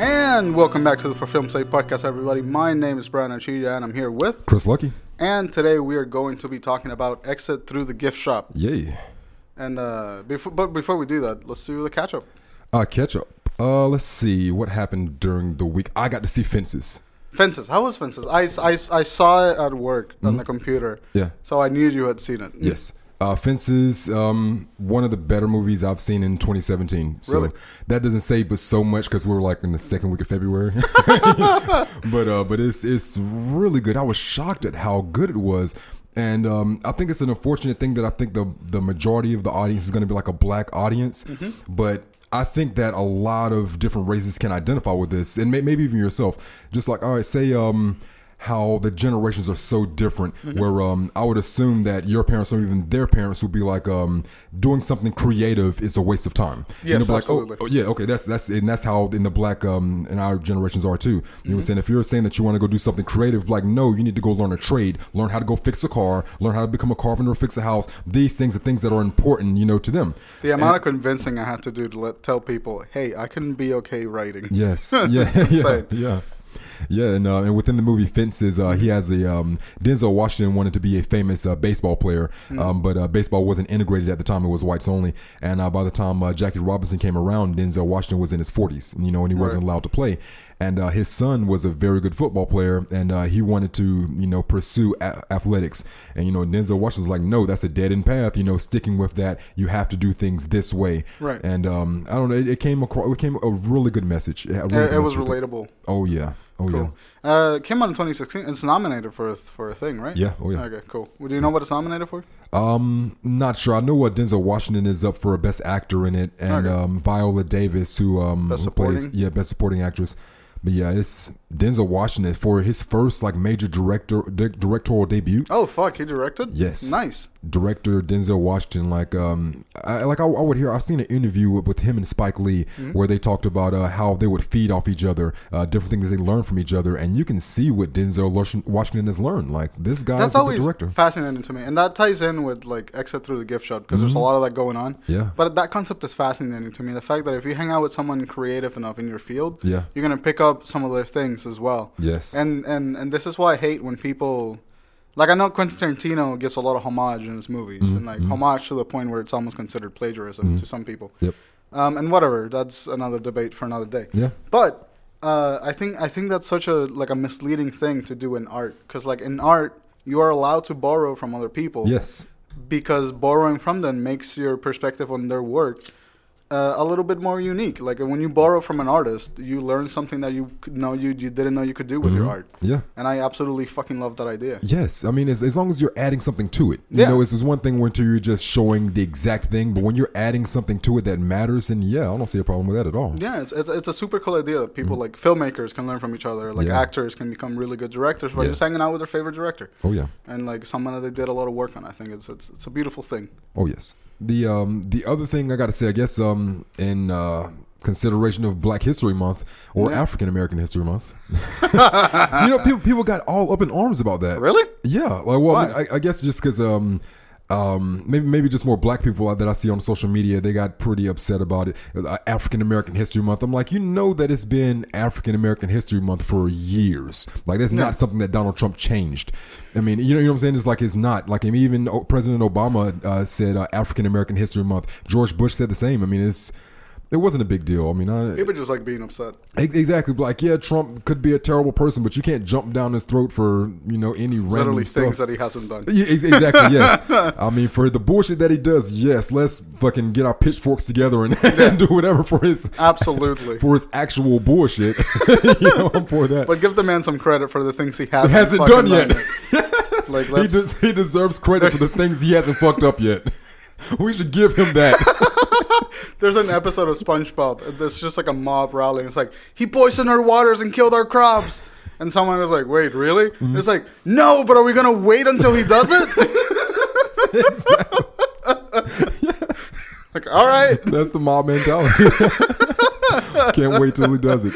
And welcome back to the For Film Sake podcast, everybody. My name is Brian Achilla, and I'm here with. Chris Lucky. And today we are going to be talking about Exit Through the Gift Shop. Yay. And uh, before, but before we do that, let's do the catch up. Uh, catch up. Uh, let's see what happened during the week. I got to see Fences. Fences. How was Fences? I, I, I saw it at work on the computer. Yeah. So I knew you had seen it. Yes. Uh, Fences, um, one of the better movies I've seen in 2017. So Really? that doesn't say but so much because we're like in the second week of February. but uh, but it's it's really good. I was shocked at how good it was. And um, I think it's an unfortunate thing that I think the the majority of the audience is going to be like a black audience, but I think that a lot of different races can identify with this, and may, maybe even yourself. Just like, all right, say um, how the generations are so different. Where um, I would assume that your parents or even their parents would be like, um, doing something creative is a waste of time. Yes, like, absolutely. oh, oh, yeah, okay, that's that's and that's how in the black um in our generations are too. You know what I'm saying? If you're saying that you want to go do something creative, like no, you need to go learn a trade, learn how to go fix a car, learn how to become a carpenter, fix a house. These things are things that are important, you know, to them. The amount of convincing I had to do to let, tell people, hey, I can be okay writing. Yes. Yeah. yeah. Yeah. Yeah, and uh, and within the movie Fences, uh, he has a um, Denzel Washington wanted to be a famous uh, baseball player, um, but uh, baseball wasn't integrated at the time; it was whites only. And uh, by the time uh, Jackie Robinson came around, Denzel Washington was in his forties, you know, and he wasn't allowed to play. And uh, his son was a very good football player, and uh, he wanted to, you know, pursue a- athletics. And you know, Denzel Washington's like, no, that's a dead end path. You know, sticking with that, you have to do things this way. Right. And um, I don't know, it, it came across, it came a really good message. It, really It, good it was message with it. relatable. Oh yeah. Oh Cool. Uh, it came out in 2016. It's nominated for a, for a thing, right? yeah. Yeah. Oh yeah. Okay, cool. Well, do you know what it's nominated for? Um, not sure. I know what Denzel Washington is up for a best actor in it, and Okay. um, Viola Davis, who um Best who plays yeah best supporting actress. But yeah, it's Denzel Washington for his first like major director di- directorial debut. Oh, fuck. He directed? Yes. Nice. Director Denzel Washington, like um, I, like I, I would hear. I seen an interview with, with him and Spike Lee Mm-hmm. where they talked about uh, how they would feed off each other, uh, different things they learn from each other, and you can see what Denzel Washington has learned. Like this guy, That's always director. fascinating to me. And that ties in with like Exit Through the Gift Shop because there's a lot of that going on. Mm-hmm. Yeah. But that concept is fascinating to me. The fact that if you hang out with someone creative enough in your field, Yeah. you're going to pick up some of their things as well. Yes. And, and, and this is why I hate when people. Like I know Quentin Tarantino gives a lot of homage in his movies, Mm-hmm. and like homage to the point where it's almost considered plagiarism to some people. Yep. Um, and whatever, that's another debate for another day. Yeah. But uh, I think I think that's such a like a misleading thing to do in art because like in art you are allowed to borrow from other people Yes. because borrowing from them makes your perspective on their work uh, a little bit more unique. Like when you borrow from an artist, you learn something that you could know you, you didn't know you could do with your art. Yeah. And I absolutely fucking love that idea. Yes, I mean, as, as long as you're adding something to it, you Yeah. know, it's, it's one thing when you're just showing the exact thing, but when you're adding something to it that matters, then yeah, I don't see a problem with that at all. Yeah, it's, it's, it's a super cool idea that people like filmmakers can learn from each other. Like Mm-hmm. Yeah. actors can become really good directors by Yeah. just hanging out with their favorite director. Oh yeah, and like someone that they did a lot of work on. I think it's it's, it's a beautiful thing. oh yes. The um the other thing I got to say, I guess, um in uh consideration of Black History Month or Yeah. African American History Month, you know, people people got all up in arms about that. Really? Yeah, like well, I, mean, I, I guess just because um, um, maybe maybe just more black people that I see on social media, they got pretty upset about it. Uh, African American History Month. I'm like, you know that it's been African American History Month for years. Like that's Yeah. not something that Donald Trump changed. I mean, you know, you know what I'm saying? It's like it's not. Like even President Obama uh, said uh, African American History Month. George Bush said the same. I mean, it's. It wasn't a big deal. I mean, I, People just like being upset. Exactly. Like, yeah, Trump could be a terrible person, but you can't jump down his throat for you know any random Literally stuff. things that he hasn't done. Yeah, exactly. Yes. I mean, for the bullshit that he does, yes. Let's fucking get our pitchforks together and, and do whatever for his Absolutely. for his actual bullshit. you know, for that. But give the man some credit for the things he hasn't, hasn't done yet. Like, he, des- he deserves credit for the things he hasn't fucked up yet. We should give him that. There's an episode of SpongeBob. It's just like a mob rallying. It's like he poisoned our waters and killed our crops. And someone was like, "Wait, really?" Mm-hmm. It's like, "No, but are we gonna wait until he does it?" like, all right. That's the mob mentality. Can't wait till he does it.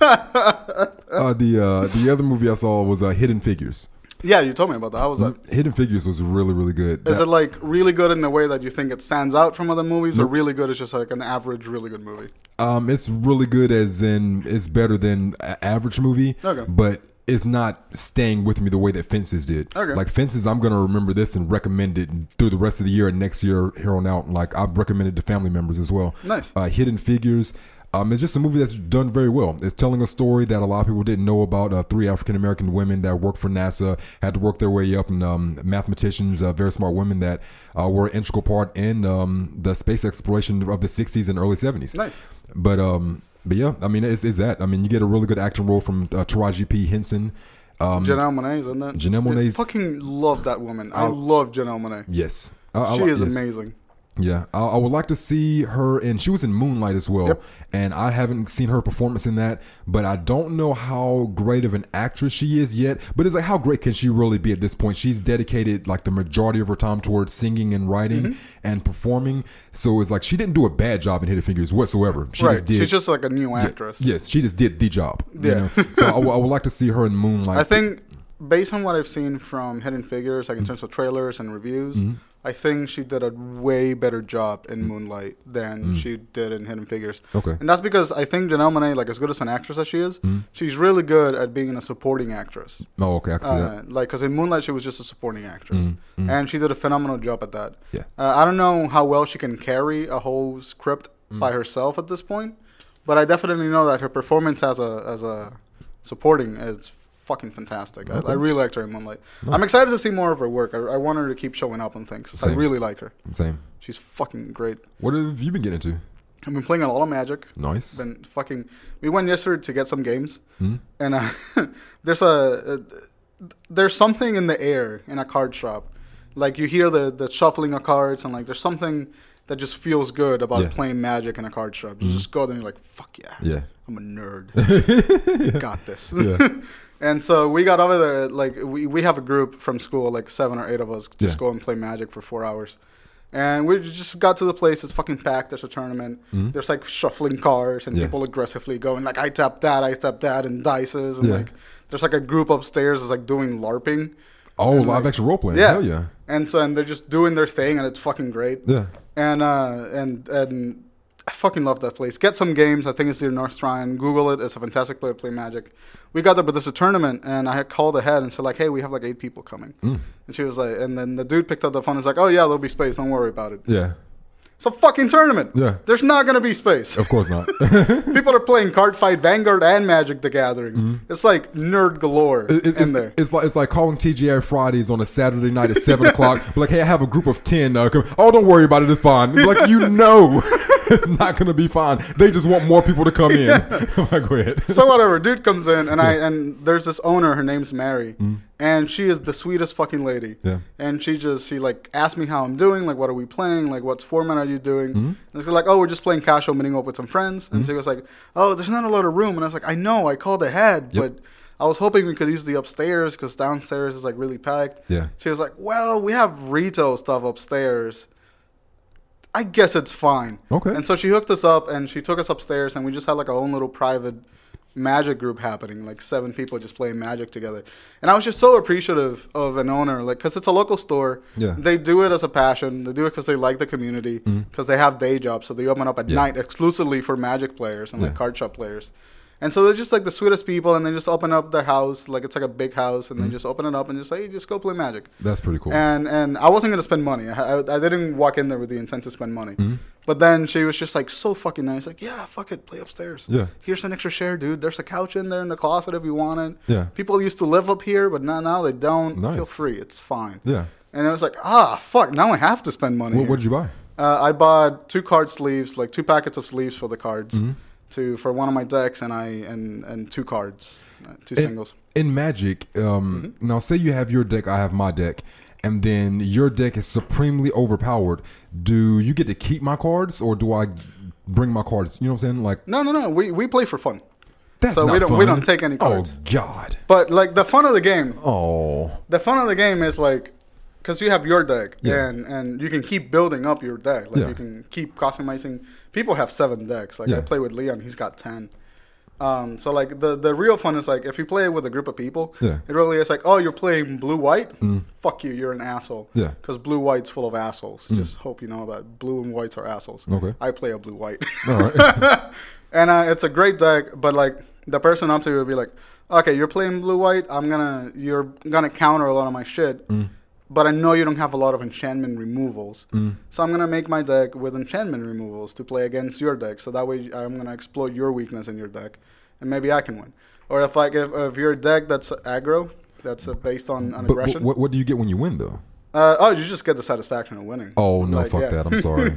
Uh, the uh, the other movie I saw was uh, Hidden Figures. Yeah, you told me about that. How was that? Hidden Figures was really really good. Is That- it like really good in the way that you think it stands out from other movies, or really good is just like an average, really good movie? Um, it's really good, as in it's better than a- average movie. Okay. But it's not staying with me the way that Fences did. Okay. Like Fences, I'm gonna remember this and recommend it through the rest of the year and next year here on out. Like I've recommended to family members as well. Nice. Uh, Hidden Figures. Um, it's just a movie that's done very well. It's telling a story that a lot of people didn't know about. Uh, three African American women that worked for NASA had to work their way up, and um, mathematicians, uh, very smart women that uh, were an integral part in um, the space exploration of the 60s and early 70s. Nice. But um, but yeah, I mean, it's, it's that. I mean, you get a really good acting role from uh, Taraji P Henson. Um, Janelle Monae, isn't it? Janelle I Monáe's- fucking love that woman. I I'll- love Janelle Monae. yes, I- I She is yes. amazing. Yeah, I, I would like to see her, and she was in Moonlight as well. Yep. And I haven't seen her performance in that, but I don't know how great of an actress she is yet. But it's like, how great can she really be at this point? She's dedicated like the majority of her time towards singing and writing Mm-hmm. and performing. So it's like she didn't do a bad job in Hidden Figures whatsoever. She right. just did. She's just like a new actress. Yes, she just did the job. you Yeah. know? so I, I would like to see her in Moonlight. I think based on what I've seen from Hidden Figures, like in terms of trailers and reviews, Mm-hmm. I think she did a way better job in Moonlight than she did in Hidden Figures. Okay. And that's because I think Janelle like as good as an actress as she is, Mm-hmm. she's really good at being a supporting actress. Oh, okay, I see that. Uh, like, because in Moonlight she was just a supporting actress, Mhm, mhm. and she did a phenomenal job at that. Yeah. Uh, I don't know how well she can carry a whole script by herself at this point, but I definitely know that her performance as a as a supporting is fucking fantastic. I, Okay. I really liked her in Moonlight. I'm excited to see more of her work. I, I want her to keep showing up on things. I really like her. Same. She's fucking great. What have you been getting into? I've been playing a lot of Magic. Nice. Been fucking. We went yesterday to get some games, Hmm? and uh, there's a, a there's something in the air in a card shop. Like you hear the the shuffling of cards, and like there's something that just feels good about Yeah. playing Magic in a card shop. You just go there and you're like, fuck yeah, Yeah. I'm a nerd. Got this. Yeah. and so we got over there. Like we we have a group from school, like seven or eight of us, just Yeah. go and play Magic for four hours. And we just got to the place. It's fucking packed. There's a tournament. Mhm. There's like shuffling cards and Yeah. people aggressively going like, "I tap that, I tap that," and dices. And Yeah. like, there's like a group upstairs that's like doing LARPing. Oh, And, live like- action role playing. Yeah. Hell yeah. And so and they're just doing their thing, and it's fucking great. Yeah. And uh, and and I fucking love that place. Get some games. I think it's near North Shrine. Google it. It's a fantastic place to play Magic. We got there, but there's a tournament, and I had called ahead and said like, "Hey, we have like eight people coming." Mm. And she was like, and then the dude picked up the phone. and was like, "Oh yeah, there'll be space. Don't worry about it." Yeah. It's a fucking tournament. Yeah. There's not gonna be space. Of course not. People are playing Card Fight Vanguard and Magic the Gathering. It's like nerd galore It- it- in it's, there. it's like it's like calling TGI Fridays on a Saturday night at seven o'clock. Like, hey, I have a group of ten. Uh. Oh, don't worry about it. It's fine. Like, you know, it's not gonna be fine. They just want more people to come in. I'm like, go ahead. so whatever, dude comes in and I and there's this owner. Her name's Mary, mm. and she is the sweetest fucking lady. Yeah. And she just she like asked me how I'm doing, like what are we playing, like what's format are you doing? Mm. And it's like, oh, we're just playing casual, meeting up with some friends. And mm. she was like, oh, there's not a lot of room. And I was like, I know, I called ahead, Yep. but I was hoping we could use the upstairs because downstairs is like really packed. Yeah. She was like, well, we have retail stuff upstairs. I guess it's fine. Okay. And so she hooked us up and she took us upstairs and we just had like our own little private magic group happening, like seven people just playing magic together. And I was just so appreciative of an owner, like, because it's a local store. Yeah. They do it as a passion. They do it because they like the community, because they have day jobs. So they open up at Mm-hmm. Yeah. night exclusively for magic players and like card shop players. And so they're just like the sweetest people, and they just open up their house like it's like a big house, and they just open it up and just say, hey, just go play magic. That's pretty Mm-hmm. cool. And and I wasn't gonna spend money. I, I, I didn't walk in there with the intent to spend money. Mm-hmm. But then she was just like so fucking nice. Like, yeah, fuck it, play upstairs. Yeah. Here's an extra share, dude. There's a couch in there in the closet if you want it. Yeah. People used to live up here, but now now they don't. Feel free. It's fine. yeah. And I was like, ah, fuck. Now I have to spend money. What, what did you buy? Uh, I bought two card sleeves, like two packets of sleeves for the cards, Mm-hmm. To for one of my decks, and I and and two cards, uh, two singles. In Magic, um, Mm-hmm. now say you have your deck, I have my deck, and then your deck is supremely overpowered. Do you get to keep my cards, or do I bring my cards? You know what I'm saying? Like No, no, no. We we play for fun. that's So we don't- we don't take any cards. Oh God. But like the fun of the game, Oh. the fun of the game is like because you have your deck Yeah. and and you can keep building up your deck like Yeah. you can keep customizing people have seven decks like i play with leon he's got 10 Um, so like the the real fun is like if you play with a group of people, Yeah. it really is like, oh, you're playing blue white. Fuck you, you're an asshole. Yeah. because blue white's full of assholes. Just hope you know that blue and whites are assholes. Okay. I play a blue white. All right. and uh, it's a great deck, but like the person up to you will be like, okay, you're playing blue white. I'm gonna you're gonna counter a lot of my shit, but I know you don't have a lot of enchantment removals, so I'm gonna make my deck with enchantment removals to play against your deck. So that way I'm gonna exploit your weakness in your deck, and maybe I can win. Or if like if, if your deck that's aggro, that's uh, based on, on but aggression. what, what do you get when you win though? Uh, oh, you just get the satisfaction of winning. Oh no, Like, fuck yeah. that! I'm sorry.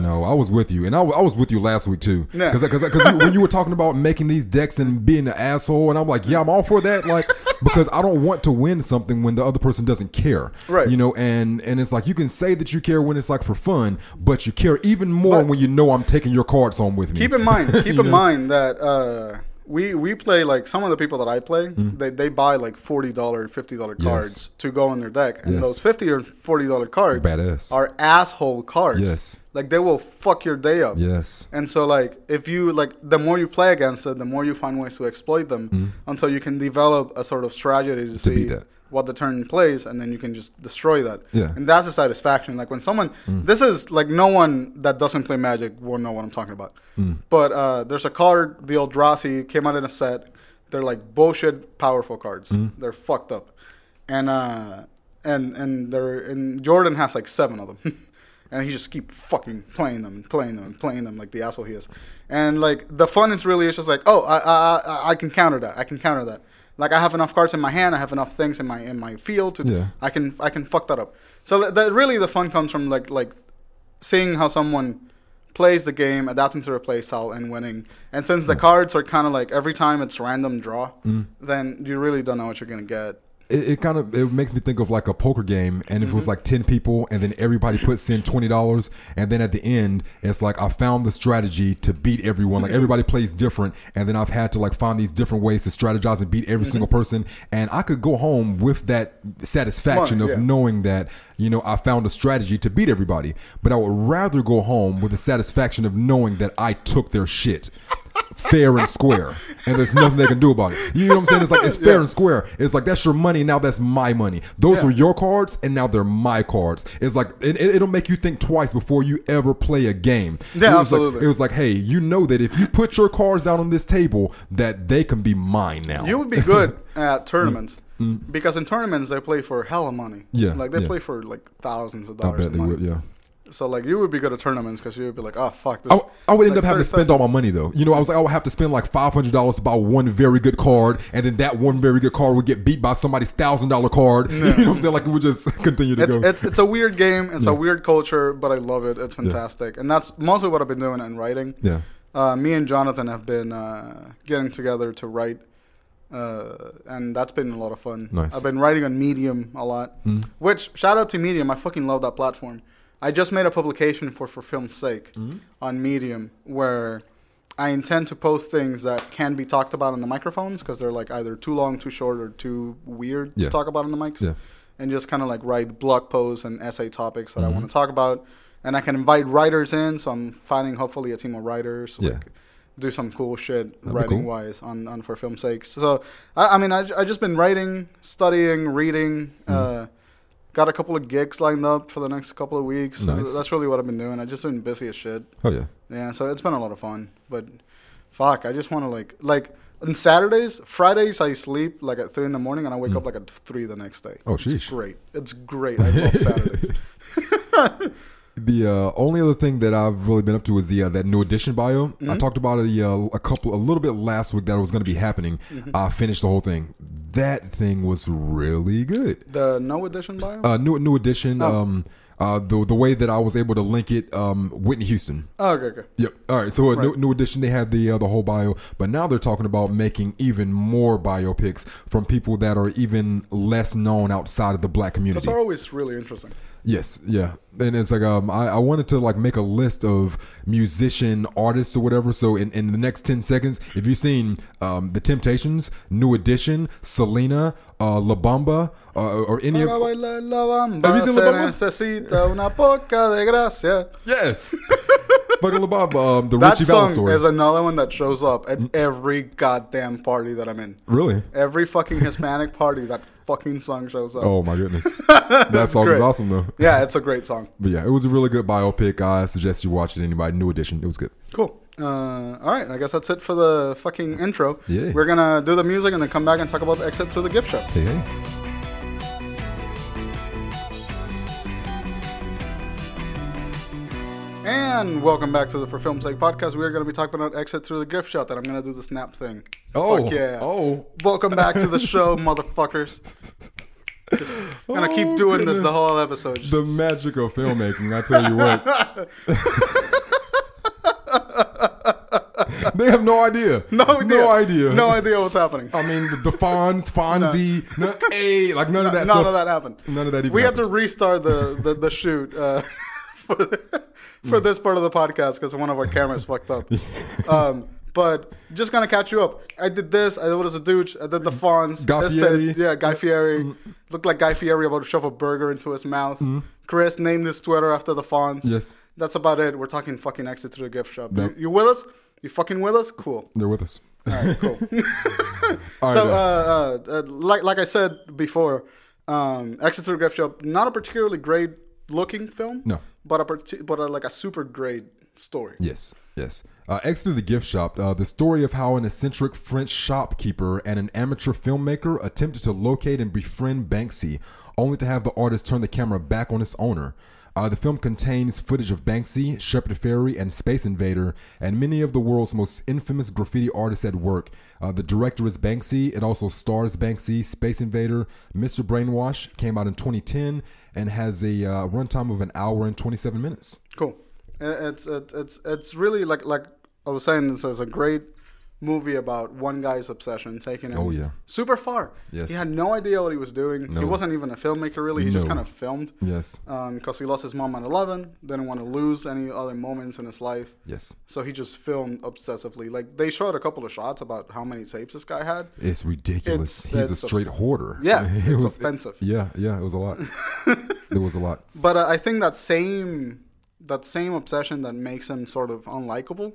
no, I was with you, and I, I was with you last week too. Yeah. Because because when you were talking about making these decks and being an asshole, and I'm like, yeah, I'm all for that. Like because I don't want to win something when the other person doesn't care. Right. You know, and and it's like you can say that you care when it's like for fun, but you care even more But- when you know I'm taking your cards home with me. Keep in mind, keep in know? mind that uh, we we play like some of the people that I play, they, they buy like forty dollar, fifty dollar Mm. Yes. cards to go in their deck, and Yes. those fifty or forty dollar cards Badass. are asshole cards. Yes. like they will fuck your day up. Yes. And so, like, if you like, the more you play against it, the more you find ways to exploit them until you can develop a sort of strategy to, see Mm. beat that. What the turn plays, and then you can just destroy that. Yeah. And that's the satisfaction. Like when someone, this is like no one that doesn't play Magic will know what I'm talking about. But uh, there's a card, the Eldrazi, came out in a set. They're like bullshit powerful cards. They're fucked up, and uh, and and they're and Jordan has like seven of them. and he just keep fucking playing them and playing them and playing them like the asshole he is. And like the fun is really it's just like oh I I I, I can counter that I can counter that. Like I have enough cards in my hand, I have enough things in my in my field to Yeah. I can I can fuck that up. So that, really the fun comes from like like seeing how someone plays the game, adapting to their play style, and winning. And since the cards are kind of like every time it's random draw, mm. then you really don't know what you're gonna get. It, it kind of it makes me think of like a poker game and if it Mm-hmm. was like 10 people and then everybody puts in $20 and then at the end it's like i found the strategy to beat everyone. Like everybody plays different and then i've had to like find these different ways to strategize and beat every single person and i could go home with that satisfaction of yeah. knowing that you know i found a strategy to beat everybody. But i would rather go home with the satisfaction of knowing that i took their shit fair and square, and there's nothing they can do about it. You know what I'm saying? It's like it's fair Yeah. and square. It's like that's your money now. That's my money. Those Yeah. were your cards, and now they're my cards. It's like it, it'll make you think twice before you ever play a game. Yeah, it was Like, absolutely. it was like, hey, you know that if you put your cards out on this table, that they can be mine now. You would be good at tournaments because in tournaments they play for hella money. Mm. Yeah, like they yeah. play for like thousands of dollars. I bet they money. would. Yeah. So like you would be good at tournaments because you would be like, oh fuck. I, This, I would end like, up having to spend all my money though. You know, I was like, I would have to spend like five hundred dollars to buy one very good card, and then that one very good card would get beat by somebody's thousand dollar card. You know what I'm saying? Like it would just continue to It's, go. it's it's a weird game. It's Yeah. a weird culture, but I love it. It's fantastic, and that's mostly what I've been doing in writing. yeah. Uh, me and Jonathan have been uh, getting together to write, uh, and that's been a lot of fun. Nice. I've been writing on Medium a lot, Mm. which shout out to Medium. I fucking love that platform. I just made a publication for For Film's Sake Mm. on Medium where I intend to post things that can be talked about on the microphones because they're like either too long, too short, or too weird Yeah. to talk about on the mics. Yeah. And just kind of like write blog posts and essay topics that I Mhm. want to talk about. And I can invite writers in, so I'm finding hopefully a team of writers. Yeah. Like, do some cool shit be writing cool. wise on, on for film's sake. So I, I mean I, I just been writing, studying, reading. Mm-hmm. Uh, got a couple of gigs lined up for the next couple of weeks. Nice. That's really what I've been doing. I just been busy as shit. Oh yeah. Yeah, so it's been a lot of fun. But fuck, I just want to like like on Saturdays, Fridays I sleep like at three in the morning and I wake up like at three the next day. Mm. Oh, it's sheesh. great. It's great. I love Saturdays. The uh, only other thing that I've really been up to is the uh, that new edition bio. Mm-hmm. I talked about it uh, a couple, a little bit last week that it was going to be happening. Mm-hmm. I finished the whole thing. That thing was really good. The no edition bio. Uh, new new edition. Oh. Um, uh, the the way that I was able to link it, um, Whitney Houston. oh, okay, okay. Yep. All right. So a new, Right. new edition, they had the uh, the whole bio, but now they're talking about making even more biopics from people that are even less known outside of the black community. Are always really interesting. Yes, yeah, and it's like um, I, I wanted to like make a list of musician artists or whatever. So in, in the next ten seconds, if you've seen um, the Temptations, New Edition, Selena, uh, La Bamba, uh, or any of Para bailar la bamba Have you seen La Bamba? necesita una poca de gracia. yes, Fucking LeBob, um, the That Richie song is another one that shows up at every goddamn party that I'm in. really? Every fucking Hispanic party, that fucking song shows up. Oh my goodness, that song great. is awesome though. Yeah, it's a great song. But yeah, it was a really good biopic. I suggest you watch it. Anybody, new edition. It was good. Cool. Uh, all right, I guess that's it for the fucking intro. Yeah. We're gonna do the music and then come back and talk about the exit through the gift shop. Hey, hey. And welcome back to the For Film's Sake podcast. We are going to be talking about exit through the gift shop. That I'm going to do the snap thing. Oh, Fuck yeah. oh. Welcome back to the show, motherfuckers. Just gonna Oh, keep doing this the whole episode. Just- The magic of filmmaking. I tell you what. they have no idea. no idea. No idea. No idea what's happening. I mean, the, the Fonz, Fonzie, no, hey, like none of that None stuff. of that happened. None of that even We had to restart the the, the shoot uh, for, for this part of the podcast because one of our cameras fucked up. Um, but just gonna catch you up. I did this. I did was a douche. I did the Fonz. Guy This said- yeah, Guy Fieri. Looked like Guy Fieri about to shove a burger into his mouth. Chris named his Twitter after the Fonz. Yes. That's about it. We're talking fucking exit through the gift shop. Yep. You, you with us? You fucking with us? Cool. They're with us. All right, cool. All so, right, uh, uh, uh, like like I said before, um, Exit Through the Gift Shop, not a particularly great looking film. No. But a parti- but a, like a super great story. Yes, yes. Uh, Exit through the gift shop. Uh, the story of how an eccentric French shopkeeper and an amateur filmmaker attempted to locate and befriend Banksy, only to have the artist turn the camera back on its owner. Uh, the film contains footage of Banksy, Shepard Fairey, and Space Invader, and many of the world's most infamous graffiti artists at work. Uh, the director is Banksy. It also stars Banksy, Space Invader, Mr. Brainwash. Came out in 2010 and has a uh, runtime of an hour and 27 minutes. Cool. Uh, It's it's it's it's really like like I was saying. This is a great movie about one guy's obsession taking him Oh, yeah. super far. Yes. he had no idea what he was doing. No. He wasn't even a filmmaker really. He just kind of filmed. Yes, because he lost his mom at 11 didn't want to lose any other moments in his life yes. so he just filmed obsessively like they showed a couple of shots about how many tapes this guy had It's ridiculous. It's- He's it's a straight obs- hoarder. yeah It it's was- offensive Yeah, yeah, it was a lot. it was a lot. but uh, i think that same that same obsession that makes him sort of unlikable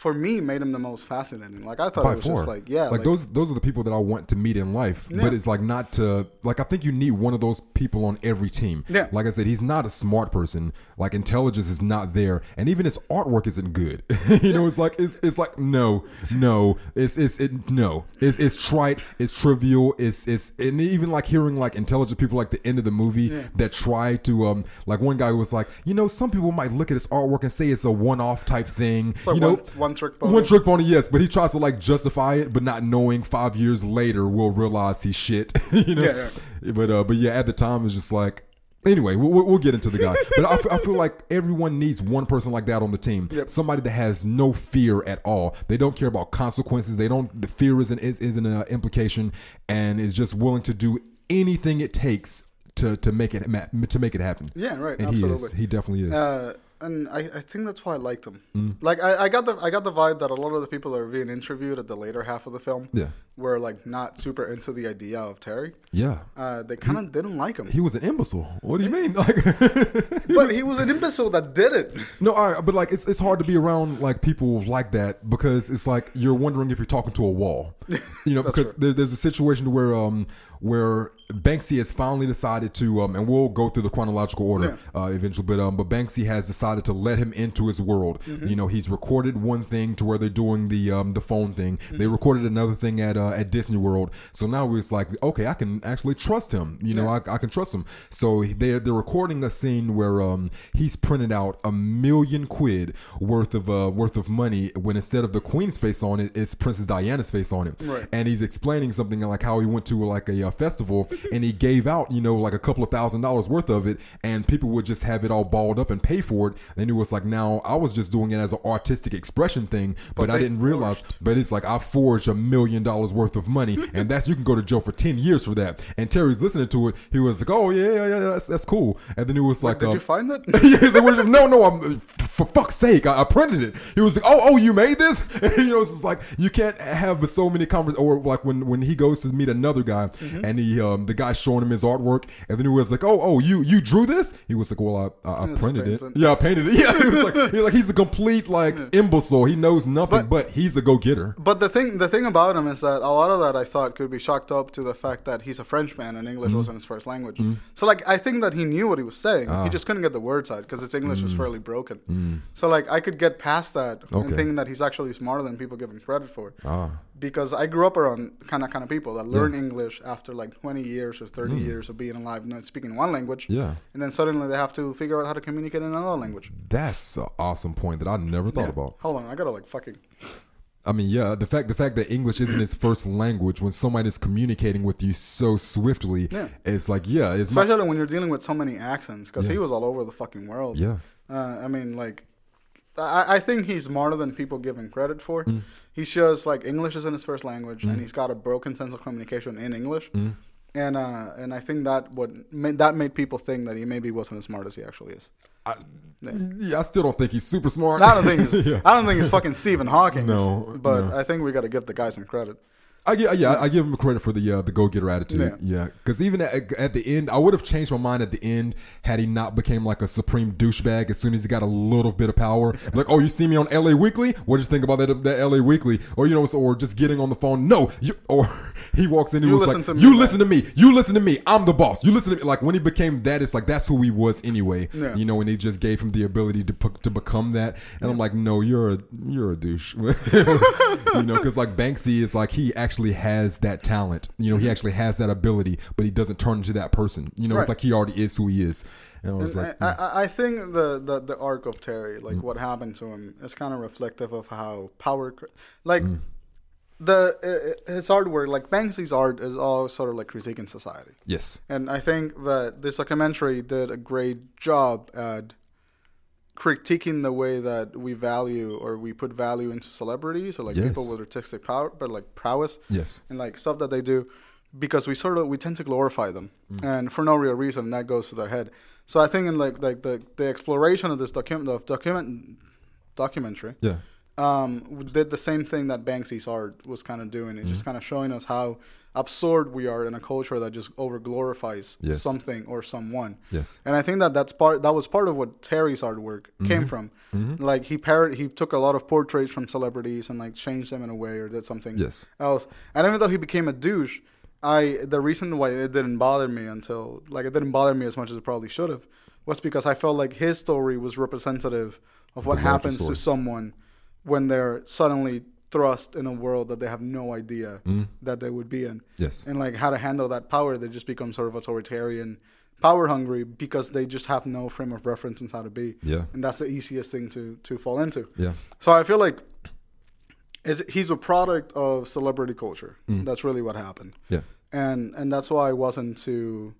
for me made him the most fascinating like i thought. By it was far. just like yeah like, those those are the people that I want to meet in life. Yeah. But it's like not to like I think you need one of those people on every team. Yeah. Like I said, he's not a smart person. Like intelligence is not there. And even his artwork isn't good. you know, it's like it's it's like no, no. It's it's it no. It's it's trite, it's trivial, it's it's and even like hearing like intelligent people like the end of the movie that try to um like one guy was like, you know, some people might look at his artwork and say it's a one off type thing. like you know, one- one trick pony. One trick pony, yes, but he tries to like justify it, but not knowing five years later we'll realize he's shit. you know, Yeah, but uh, but yeah, at the time it's just like. Anyway, we'll, we'll- get into the guy, but I, f- I feel like everyone needs one person like that on the team. Yep. Somebody that has no fear at all. They don't care about consequences. They don't. The fear isn't is, isn't an implication, and is just willing to do anything it takes to to make it to make it happen. Yeah, right, And he is. He definitely is. uh, and I, I think that's why I liked him. Mm. Like I, I got the I got the vibe that a lot of the people that are being interviewed at the later half of the film yeah, were like not super into the idea of Terry. yeah. Uh, they kind of didn't like him. He was an imbecile. What do you mean? Like, but he was an imbecile that did it. No, all right, but like it's it's hard to be around like people like that because it's like you're wondering if you're talking to a wall, you know. because there, there's a situation where um where Banksy has finally decided to um and we'll go through the chronological order uh, eventually, but um but Banksy has decided to let him into his world. Mm-hmm. You know, he's recorded one thing to where they're doing the um the phone thing. They recorded another thing at uh, at Disney World. So now it's like okay, I can actually trust him. You know, I, I can trust him. So they're they're recording a scene where um he's printed out a million quid worth of uh worth of money when instead of the queen's face on it, it's Princess Diana's face on it. Right. And he's explaining something like how he went to like a uh, festival and he gave out you know like a couple of thousand dollars worth of it, and people would just have it all balled up and pay for it. And it was like now I was just doing it as an artistic expression thing, but, I didn't realize. But it's like I forged a million dollars worth of money, and that's you can go to jail for ten years for that. And Terry's listening to it. He was like, "Oh yeah, yeah, yeah, that's, that's cool." And then it was like, Did uh, you find it? yeah, he's like, "What is it?" no, no, I'm for fuck's sake, I, I printed it. He was like, oh, oh, you made this? And, you know, it's just like you can't have so many conversations. Or like when when he goes to meet another guy, Mm-hmm. and he um the guy showing him his artwork, and then he was like, oh, oh, you you drew this? He was like, well, I I, I printed it. Yeah, I painted it. Yeah, he was like, he's like he's a complete like imbecile. He knows nothing, But- but, he's a go getter. But the thing, the thing about him is that a lot of that I thought could be chalked up to the fact that he's a Frenchman and Mm-hmm. English wasn't his first language. So like, I think that he knew what he was saying. Ah. He just couldn't get the words out because his English was fairly broken. So like, I could get past that and Mm. Okay. thinking that he's actually smarter than people give him credit for. Ah, Because I grew up around kind of kind of people that learn English after like 20 years or 30 years of being alive, not speaking one language, Mm. yeah. and then suddenly they have to figure out how to communicate in another language. That's an awesome point that I never thought Yeah. about. Hold on, I gotta like fucking. I mean, yeah, the fact the fact that English isn't his first language when somebody is communicating with you so swiftly, Yeah. it's like, yeah, it's my, Especially when you're dealing with so many accents, because he was all over the fucking world. yeah, Uh, I mean, like, I, I think he's smarter than people give him credit for. Mm. He's just like English isn't his first language, and he's got a broken sense of communication in English. Mm. And uh, and I think that what that made people think that he maybe wasn't as smart as he actually is. I, Yeah. I still don't think he's super smart. I don't think he's, yeah. I don't think he's fucking Stephen Hawking. No, but no. I think we got to give the guy some credit. I give, yeah, I give him credit for the uh, the go getter attitude. Yeah. Yeah, because even at, at the end, I would have changed my mind at the end had he not became like a supreme douchebag as soon as he got a little bit of power. like, oh, you see me on L.A. Weekly? What did you think about that that L.A. Weekly? Or you know, or just getting on the phone? No, you, or he walks in, and he You was like, you listen to me, you listen to me, I'm the boss. You listen to me. Like when he became that, it's like that's who he was anyway. Yeah. You know, and he just gave him the ability to to become that. And I'm like, no, you're a you're a douche. you know, because like Banksy is like he actually has that talent. You know, he actually has that ability, but he doesn't turn into that person. You know, Right. it's like he already is who he is. And I was And like, I, I, I think the, the, the arc of Terry, like Mm. what happened to him, is kind of reflective of how power, like Mm. the uh, his artwork, like Banksy's art, is all sort of like critiquing society. yes, And I think that this documentary did a great job at critiquing the way that we value or we put value into celebrities or like Yes. people with artistic power, but like prowess yes, and like stuff that they do because we sort of we tend to glorify them Mm. and for no real reason that goes to their head so i think in like like the the exploration of this document of document documentary yeah, um did the same thing that banksy's art was kind of doing it's Mm. just kind of showing us how absurd we are in a culture that just over glorifies Yes. something or someone yes, and I think that that's part that was part of what Terry's artwork Mm-hmm. came from. Like he parrot, he took a lot of portraits from celebrities and like changed them in a way or did something yes, else. And even though he became a douche, I the reason why it didn't bother me until like it didn't bother me as much as it probably should have was because I felt like his story was representative of what happens story. to someone when they're suddenly thrust in a world that they have no idea Mm. that they would be in. Yes, and like how to handle that power they just become sort of authoritarian power hungry because they just have no frame of reference in how to be. Yeah, and that's the easiest thing to to fall into. Yeah, so i feel like it's, he's a product of celebrity culture. Mm. that's really what happened. Yeah, and and that's why i wasn't too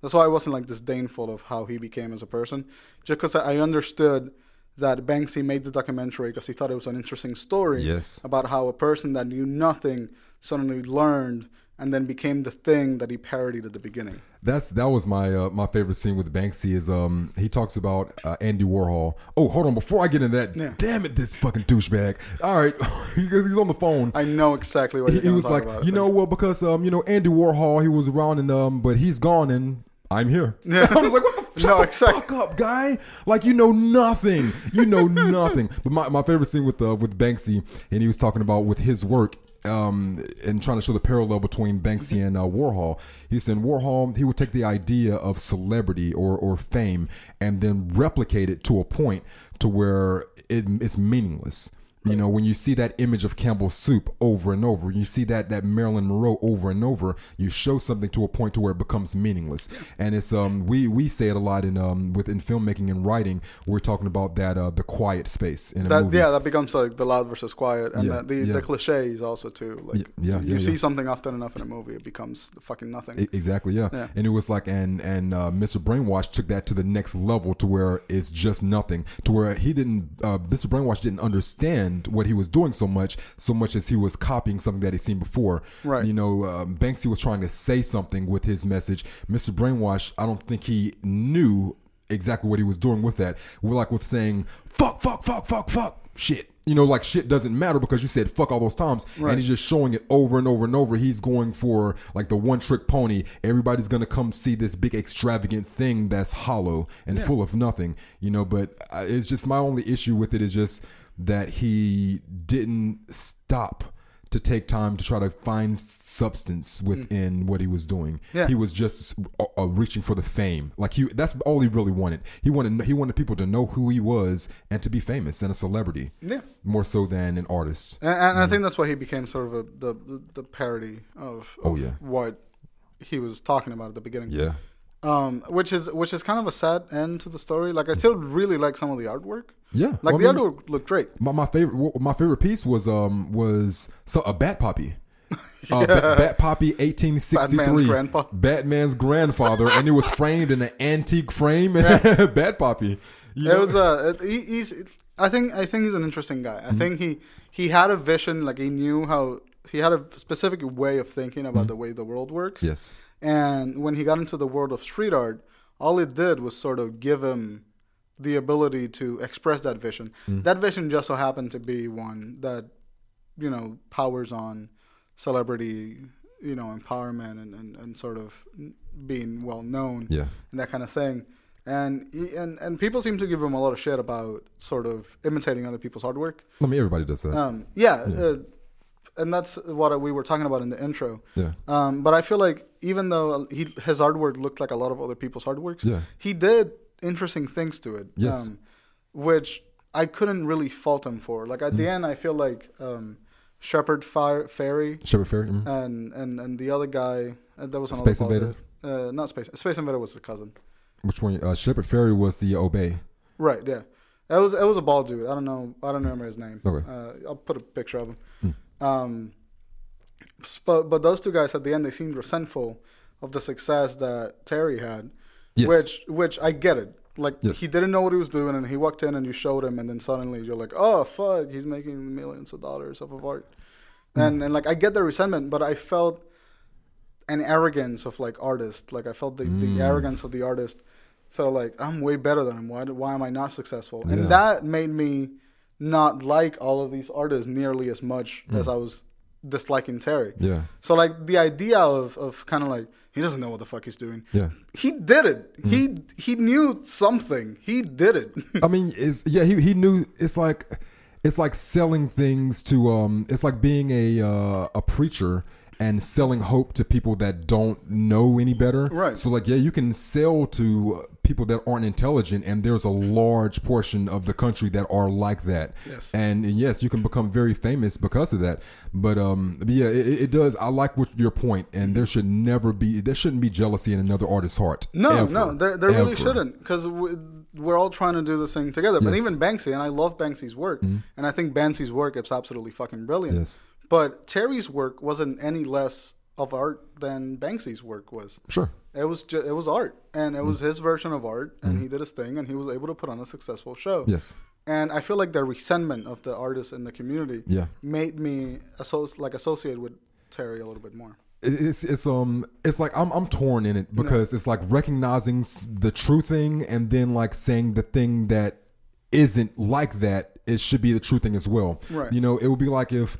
that's why i wasn't like disdainful of how he became as a person. Just because i understood that banksy made the documentary because he thought it was an interesting story yes, about how a person that knew nothing suddenly learned and then became the thing that he parodied at the beginning. That's that was my uh, my favorite scene with Banksy is um he talks about uh, Andy Warhol. Oh, hold on, before I get into that, Yeah. damn it, this fucking douchebag. All right, because he's on the phone. I know exactly what he, he was like, about. you know, well, because um, you know, Andy Warhol, he was around and um, but he's gone and I'm here. Yeah. I was like, what the, shut No, the exact- fuck up, guy? Like you know nothing. You know nothing. But my, my favorite scene with uh, with Banksy, and he was talking about with his work. Um, and trying to show the parallel between Banksy and uh, Warhol, he said Warhol he would take the idea of celebrity or, or fame and then replicate it to a point to where it, it's meaningless. You know, when you see that image of Campbell's soup over and over, you see that that Marilyn Monroe over and over, you show something to a point to where it becomes meaningless. And it's um we we say it a lot in um within filmmaking and writing. We're talking about that uh the quiet space in a that movie. yeah, that becomes like the loud versus quiet, and Yeah, the, the, yeah. the cliches also too. Like yeah, you yeah, see yeah. something often enough in a movie, it becomes fucking nothing. Exactly, yeah. Yeah. And it was like, and and uh, Mr. Brainwash took that to the next level to where it's just nothing. To where he didn't, uh, Mr. Brainwash didn't understand what he was doing so much, so much as he was copying something that he'd seen before. Right. You know, um, Banksy was trying to say something with his message. Mr. Brainwash, I don't think he knew exactly what he was doing with that. We're like with saying fuck, fuck, fuck, fuck, fuck, shit. You know, like shit doesn't matter because you said fuck all those times, Right. and he's just showing it over and over and over. He's going for like the one trick pony. Everybody's gonna come see this big extravagant thing that's hollow and Yeah. full of nothing. You know, but uh, it's just my only issue with it is just that he didn't stop to take time to try to find substance within what he was doing. Yeah. He was just uh, uh, reaching for the fame. Like he that's all he really wanted. He wanted he wanted people to know who he was and to be famous and a celebrity. Yeah. More so than an artist. And, and I think that's why he became sort of a, the, the the parody of, Oh, yeah. what he was talking about at the beginning. Yeah. Um, which is which is kind of a sad end to the story. Like I still really like some of the artwork. Yeah. Like Well, the I mean, artwork looked great. My, my favorite my favorite piece was um was so a bat puppy. Uh, Ba- Bat Poppy, 1863. Batman's grandpa. Batman's grandfather, and it was framed in an antique frame. Bat Poppy. You It know? was uh, he, he's. I think I think he's an interesting guy. I Mm-hmm. think he he had a vision. Like he knew how he had a specific way of thinking about the way the world works. Mm-hmm. yes. And when he got into the world of street art, all it did was sort of give him the ability to express that vision. Mm. That vision just so happened to be one that, you know, powers on celebrity, you know, empowerment and, and, and sort of being well known Yeah. and that kind of thing. And, he, and and people seem to give him a lot of shit about sort of imitating other people's hard work. I mean, everybody does that. Um, yeah, Uh, and that's what we were talking about in the intro. yeah. Um, but I feel like even though he, his artwork looked like a lot of other people's artworks, Yeah. he did interesting things to it. Yes. Um, which I couldn't really fault him for. Like at the Mm. end, I feel like um, Shepherd Fire, Fairy Shepherd Fair. mhm. and, and, and the other guy, uh, there was another Space Invader? Uh, not Space. Space Invader was his cousin. Which one? Uh, Shepard Fairey was the Obey. Right. Yeah. It was it was a bald dude. I don't know. I don't remember his name. Okay. Uh, I'll put a picture of him. Hmm. Um, but but those two guys at the end they seemed resentful of the success that Terry had, Yes. which which I get it. Like Yes. he didn't know what he was doing, and he walked in and you showed him, and then suddenly you're like, oh fuck, he's making millions of dollars off of art, Hmm. and and like I get the resentment, but I felt an arrogance of like artist. Like I felt the, Mm. the arrogance of the artist. So like I'm way better than him. Why why am I not successful? Yeah. And that made me not like all of these artists nearly as much as I was disliking Terry. Mm. Yeah. So like the idea of of kind of like he doesn't know what the fuck he's doing. Yeah. He did it. Mm. He he knew something. He did it. I mean, it's yeah. He he knew. It's like it's like selling things to um. It's like being a uh, a preacher and selling hope to people that don't know any better. Right. So like yeah, you can sell to people that aren't intelligent, and there's a large portion of the country that are like that. Yes. And, and yes, you can become very famous because of that. But um, but yeah, it, it does. I like what your point, and there should never be there shouldn't be jealousy in another artist's heart. No, Ever. no, there, there really shouldn't because we, we're all trying to do this thing together. But Yes. Mm-hmm. even Banksy, and I love Banksy's work, and I think Banksy's work is absolutely fucking brilliant. Yes. But Terry's work wasn't any less of art than Banksy's work was. Sure. It was ju- it was art, and it was Mm. his version of art, and he did his thing, and he was able to put on a successful show. Yes. And I feel like the resentment of the artists in the community Yeah. made me associ- like associate with Terry a little bit more. It's it's um it's like I'm I'm torn in it because it's like recognizing the true thing and then like saying the thing that isn't like that it should be the true thing as well. Right. You know, it would be like if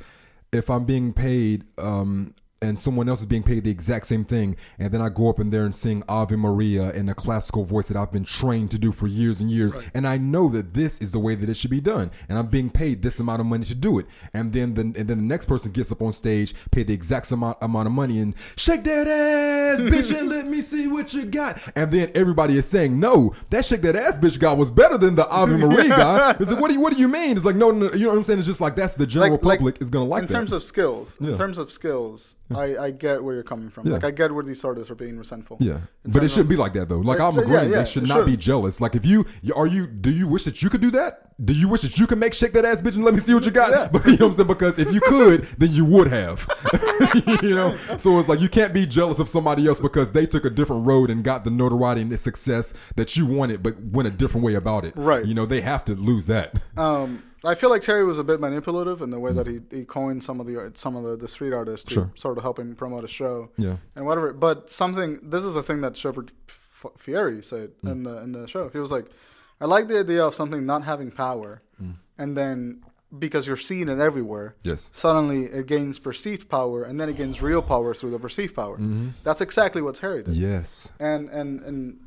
if I'm being paid um and someone else is being paid the exact same thing, and then I go up in there and sing Ave Maria in a classical voice that I've been trained to do for years and years, and I know that this is the way that it should be done, and I'm being paid this amount of money to do it, and then the and then the next person gets up on stage, paid the exact amount amount of money, and shake that ass, bitch, and let me see what you got, and then everybody is saying, no, that shake that ass, bitch, guy was better than the Ave Maria guy. It's like, what do you what do you mean? It's like, no, no, you know what I'm saying? It's just like that's the general public is gonna like that. in that. terms of skills. Yeah. In terms of skills, I, I get where you're coming from. Yeah. Like I get where these artists are being resentful. Yeah, but it shouldn't be like that though. Like I'm agreeing, yeah, yeah, they should not be jealous. Like if you you- are you, do you wish that you could do that? Do you wish that you could make shake that ass bitch and let me see what you got? Yeah. But you know what I'm saying? Because if you could, then you would have. you know, so it's like you can't be jealous of somebody else because they took a different road and got the notoriety and the success that you wanted, but went a different way about it. Right. You know, they have to lose that. Um, I feel like Terry was a bit manipulative in the way that he, he coined some of the some of the, the street artists to Sure. sort of help him promote a show Yeah. and whatever. But something this is a thing that Shepard Fairey said mm. in the in the show. He was like, "I like the idea of something not having power, mm. and then because you're seeing it everywhere, Yes. suddenly it gains perceived power, and then it gains real power through the perceived power. Mm-hmm. That's exactly what Terry did, Yes. and and and."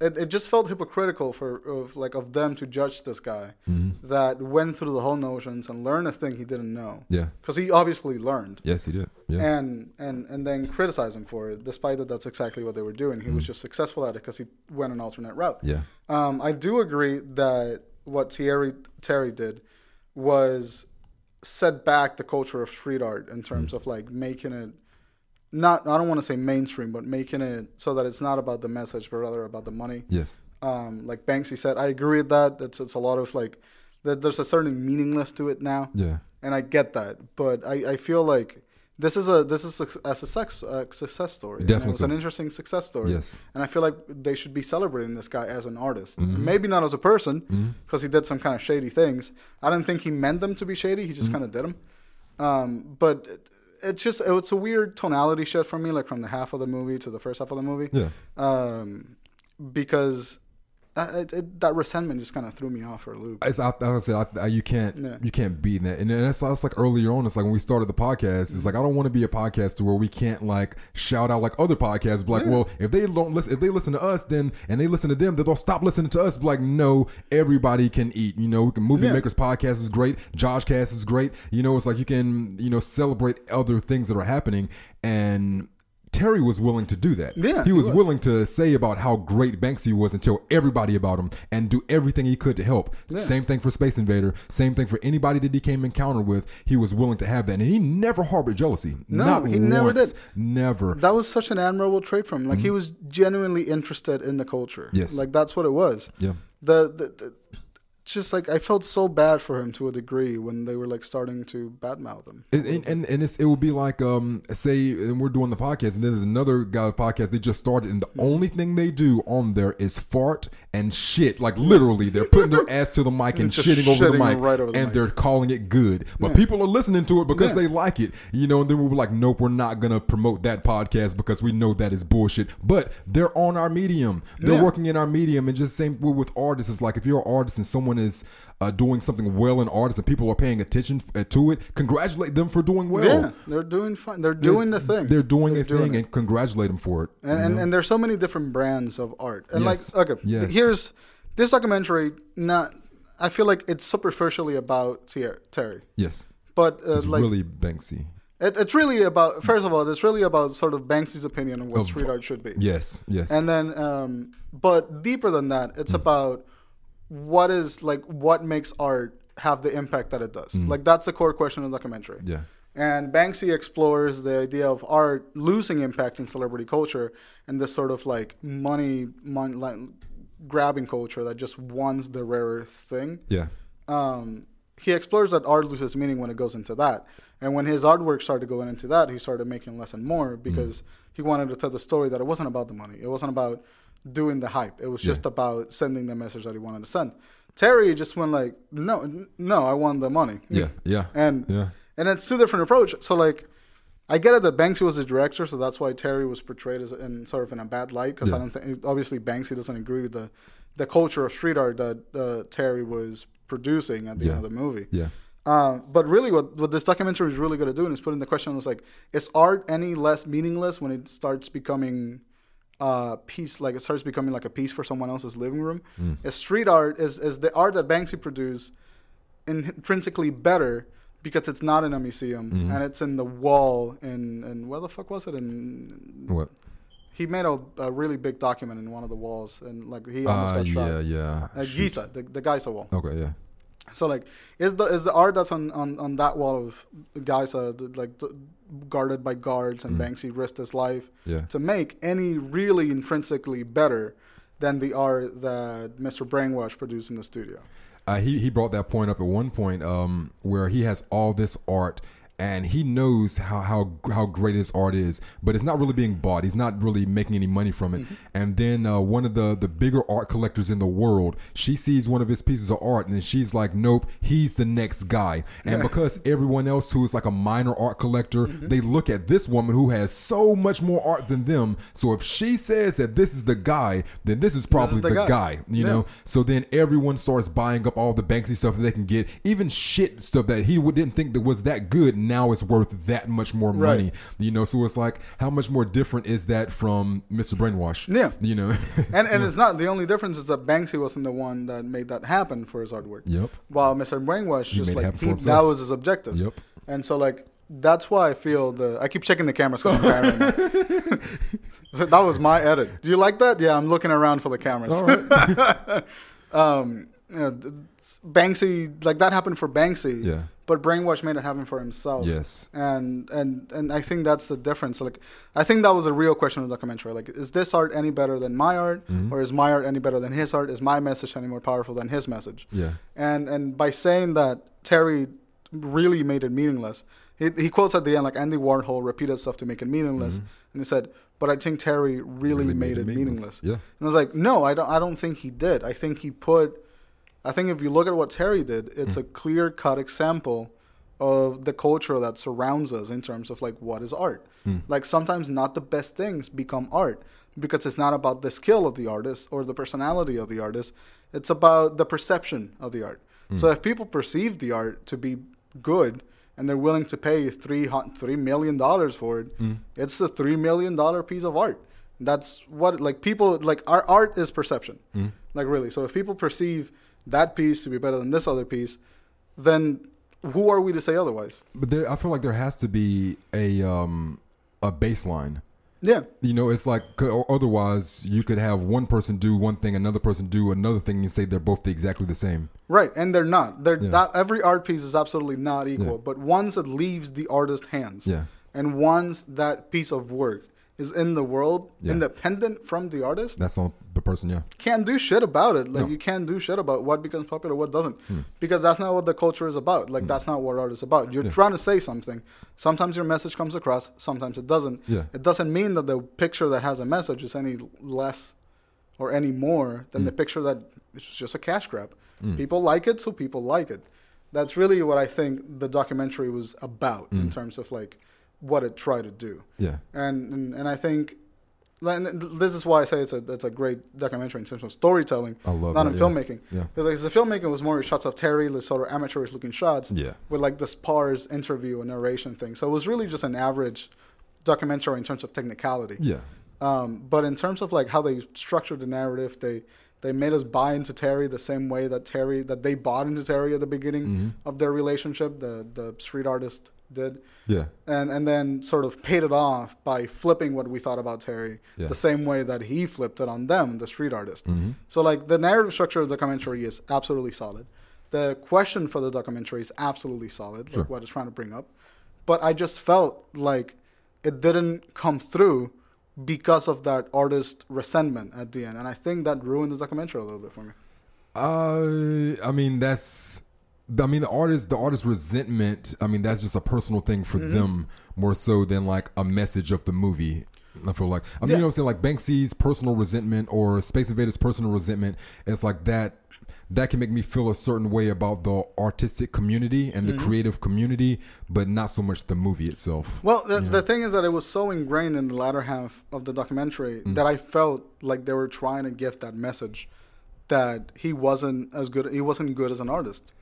It, it just felt hypocritical for of like of them to judge this guy mm-hmm. that went through the whole notions and learned a thing he didn't know Yeah. because he obviously learned Yes, he did. Yeah. and and and then criticize him for it, despite that that's exactly what they were doing. He was mm-hmm. just successful at it because he went an alternate route. yeah. Um, I do agree that what Thierry Terry did was set back the culture of street art in terms mm-hmm. of like making it not I don't want to say mainstream, but making it so that it's not about the message, but rather about the money. Yes. Um, like Banksy said, I agree with that. It's it's a lot of like that there's a certain meaningless to it now Yeah. and I get that, but I, I feel like this is a this is a, as a sex, a success story. Definitely it was an interesting success story. Yes. and I feel like they should be celebrating this guy as an artist, Mm-hmm. maybe not as a person because he did some kind of shady things. I don't think he meant them to be shady. He just Mm-hmm. kind of did them. Um, but it's just it's a weird tonality shift for me, like from the half of the movie to the first half of the movie. Yeah. Um, because I, it, it, that resentment just kind of threw me off for a loop. It's, I, I say I, you can't Yeah. you can't beat that, and that's, that's like earlier on. It's like when we started the podcast. It's like I don't want to be a podcast where we can't like shout out like other podcasts. Like, Yeah. well, if they don't listen, if they listen to us, then and they listen to them, they'll stop listening to us. Like, no, everybody can eat. You know, we can movie Yeah. makers podcast is great. Josh Cast is great. You know, it's like you can you know celebrate other things that are happening and. Terry was willing to do that. Yeah, he he was was. willing to say about how great Banksy was and tell everybody about him and do everything he could to help. Yeah. Same thing for Space Invader. Same thing for anybody that he came encounter with. He was willing to have that, and he never harbored jealousy. No, Not he never did. Never. That was such an admirable trait from him. Like he was genuinely interested in the culture. Mm-hmm. Yes. like that's what it was. Yeah. The, the, the just like I felt so bad for him to a degree when they were like starting to badmouth him. And, and, and, and it's, it would be like, um, say, and we're doing the podcast, and then there's another guy podcast they just started, and the only thing they do on there is fart and shit. Like literally, they're putting their ass to the mic and Just shitting over the mic, right over the and mic. they're calling it good. But Yeah. people are listening to it because Yeah. they like it, you know. And then we were like, nope, we're not gonna promote that podcast because we know that is bullshit. But they're on our medium, they're working in our medium, and just same with artists. It's like if you're an artist and someone is uh, doing something well in artists and people are paying attention uh, to it, congratulate them for doing well. yeah, they're doing fine. They're doing the thing. They're doing a doing thing, it. and congratulate them for it. and, you and, and there's so many different brands of art. And Yes. like, okay, Yes. here's this documentary. Not, I feel like it's superficially about Tier- Terry, yes, but uh, it's like really Banksy. it, it's really about. First of all, it's really about sort of Banksy's opinion on what Of- street art should be. Yes, yes, And then, um, but deeper than that, it's Mm. about what is like what makes art have the impact that it does. Mm. Like that's the core question of the documentary. yeah, And Banksy explores the idea of art losing impact in celebrity culture and this sort of like money, mon- like grabbing culture that just wants the rarer thing. yeah, Um, he explores that art loses meaning when it goes into that. And when his artwork started going into that, he started making less and more because he wanted to tell the story that it wasn't about the money. It wasn't about doing the hype. It was Yeah. just about sending the message that he wanted to send. Terry just went like, no, no, I want the money. yeah, yeah, And yeah. and it's two different approaches. So like, I get it that Banksy was the director, so that's why Terry was portrayed as in sort of in a bad light. Because I don't think obviously Banksy doesn't agree with the the culture of street art that uh, Terry was producing at the Yeah. end of the movie. Yeah. Uh, but really, what what this documentary is really good at doing is putting the question is like, is art any less meaningless when it starts becoming uh piece like it starts becoming like a piece for someone else's living room? Mm. Is street art is is the art that Banksy produced intrinsically better because it's not in a museum Mhm. and it's in the wall in in where the fuck was it in What? he made a, a really big document in one of the walls and like he almost Uh, got shot yeah, yeah. Shoot. Giza the, the Giza wall Okay, yeah. So like is the is the art that's on on, on that wall of the, like guarded by guards and Mhm. Banksy risked his life Yeah. to make any really intrinsically better than the art that Mr. Brainwash produced in the studio Uh, he he brought that point up at one point um, where he has all this art and he knows how how how great his art is, but it's not really being bought. He's not really making any money from it. Mm-hmm. And then uh, one of the the bigger art collectors in the world, she sees one of his pieces of art, and she's like, "Nope, he's the next guy." And because everyone else who is like a minor art collector, Mm-hmm. they look at this woman who has so much more art than them. So if she says that this is the guy, then this is probably the the, guy. guy. You Yeah. know. So then everyone starts buying up all the Banksy stuff that they can get, even shit stuff that he didn't think that was that good. Now it's worth that much more Right. money. You know, so it's like how much more different is that from Mr. Brainwash? Yeah. You know. And and it's not the only difference is that Banksy wasn't the one that made that happen for his artwork. Yep. While Mr. Brainwash He just like he, that was his objective. Yep. And so like that's why I feel the I keep checking the cameras because I'm. So that was my edit. Do you like that? Yeah, I'm looking around for the cameras. Right. um, you know, Banksy like that happened for Banksy. yeah. But Brainwash made it happen for himself. Yes. And and and I think that's the difference. Like I think that was a real question of the documentary. Like, is this art any better than my art, Mhm. or is my art any better than his art? Is my message any more powerful than his message? Yeah. And and by saying that Terry really made it meaningless, he, he quotes at the end like Andy Warhol repeated stuff to make it meaningless, Mhm. and he said, "But I think Terry really, made, it meaningless." Yeah. And I was like, "No, I don't. I don't think he did. I think he put. I think if you look at what Terry did, it's Mm. a clear cut example of the culture that surrounds us in terms of like what is art. Mm. Like sometimes not the best things become art because it's not about the skill of the artist or the personality of the artist. It's about the perception of the art. Mm. So if people perceive the art to be good and they're willing to pay three three million dollars for it, Mm. it's a three million dollar piece of art. That's what like people like our art is perception. Mm. Like really. So if people perceive that piece to be better than this other piece, then who are we to say otherwise? But there, I feel like there has to be a um a baseline. Yeah. You know, it's like otherwise you could have one person do one thing, another person do another thing, and say they're both exactly the same. Right, and they're not. They're Yeah. not. Every art piece is absolutely not equal. Yeah. But once it leaves the artist's hands, Yeah. and once that piece of work is in the world, Yeah. independent from the artist, That's on the person. Yeah. can't do shit about it. Like No. you can't do shit about what becomes popular, what doesn't, Hmm. because that's not what the culture is about. Like that's not what art is about. You're Yeah. trying to say something. Sometimes your message comes across. Sometimes it doesn't. Yeah. It doesn't mean that the picture that has a message is any less or any more than Mm. the picture that is just a cash grab. Mm. People like it, so people like it. That's really what I think the documentary was about in Mm. terms of like what it tried to do. Yeah. And and, and I think and this is why I say it's a it's a great documentary in terms of storytelling, I love not that. in yeah. filmmaking. Yeah. Because the filmmaking was more shots of Terry, the sort of amateurish looking shots Yeah. with like the spars interview and narration thing. So it was really just an average documentary in terms of technicality. Yeah. Um, but in terms of like how they structured the narrative, they they made us buy into Terry the same way that Terry that they bought into Terry at the beginning hmm of their relationship. The the street artist did, Yeah. and and then sort of paid it off by flipping what we thought about Terry Yeah. the same way that he flipped it on them, the street artist. hmm So like the narrative structure of the documentary is absolutely solid. The question for the documentary is absolutely solid, like what it's trying to bring up. But I just felt like it didn't come through because of that artist resentment at the end, and I think that ruined the documentary a little bit for me. Uh, I mean that's. I mean the artist, the artist resentment. I mean that's just a personal thing for Mhm. them more so than like a message of the movie. I feel like I mean Yeah. you know what I'm saying like Banksy's personal resentment or Space Invaders' personal resentment. It's like that. That can make me feel a certain way about the artistic community and the Mhm. creative community, but not so much the movie itself. Well, the, the thing is that it was so ingrained in the latter half of the documentary Mm. that I felt like they were trying to give that message that he wasn't as good. He wasn't good as an artist.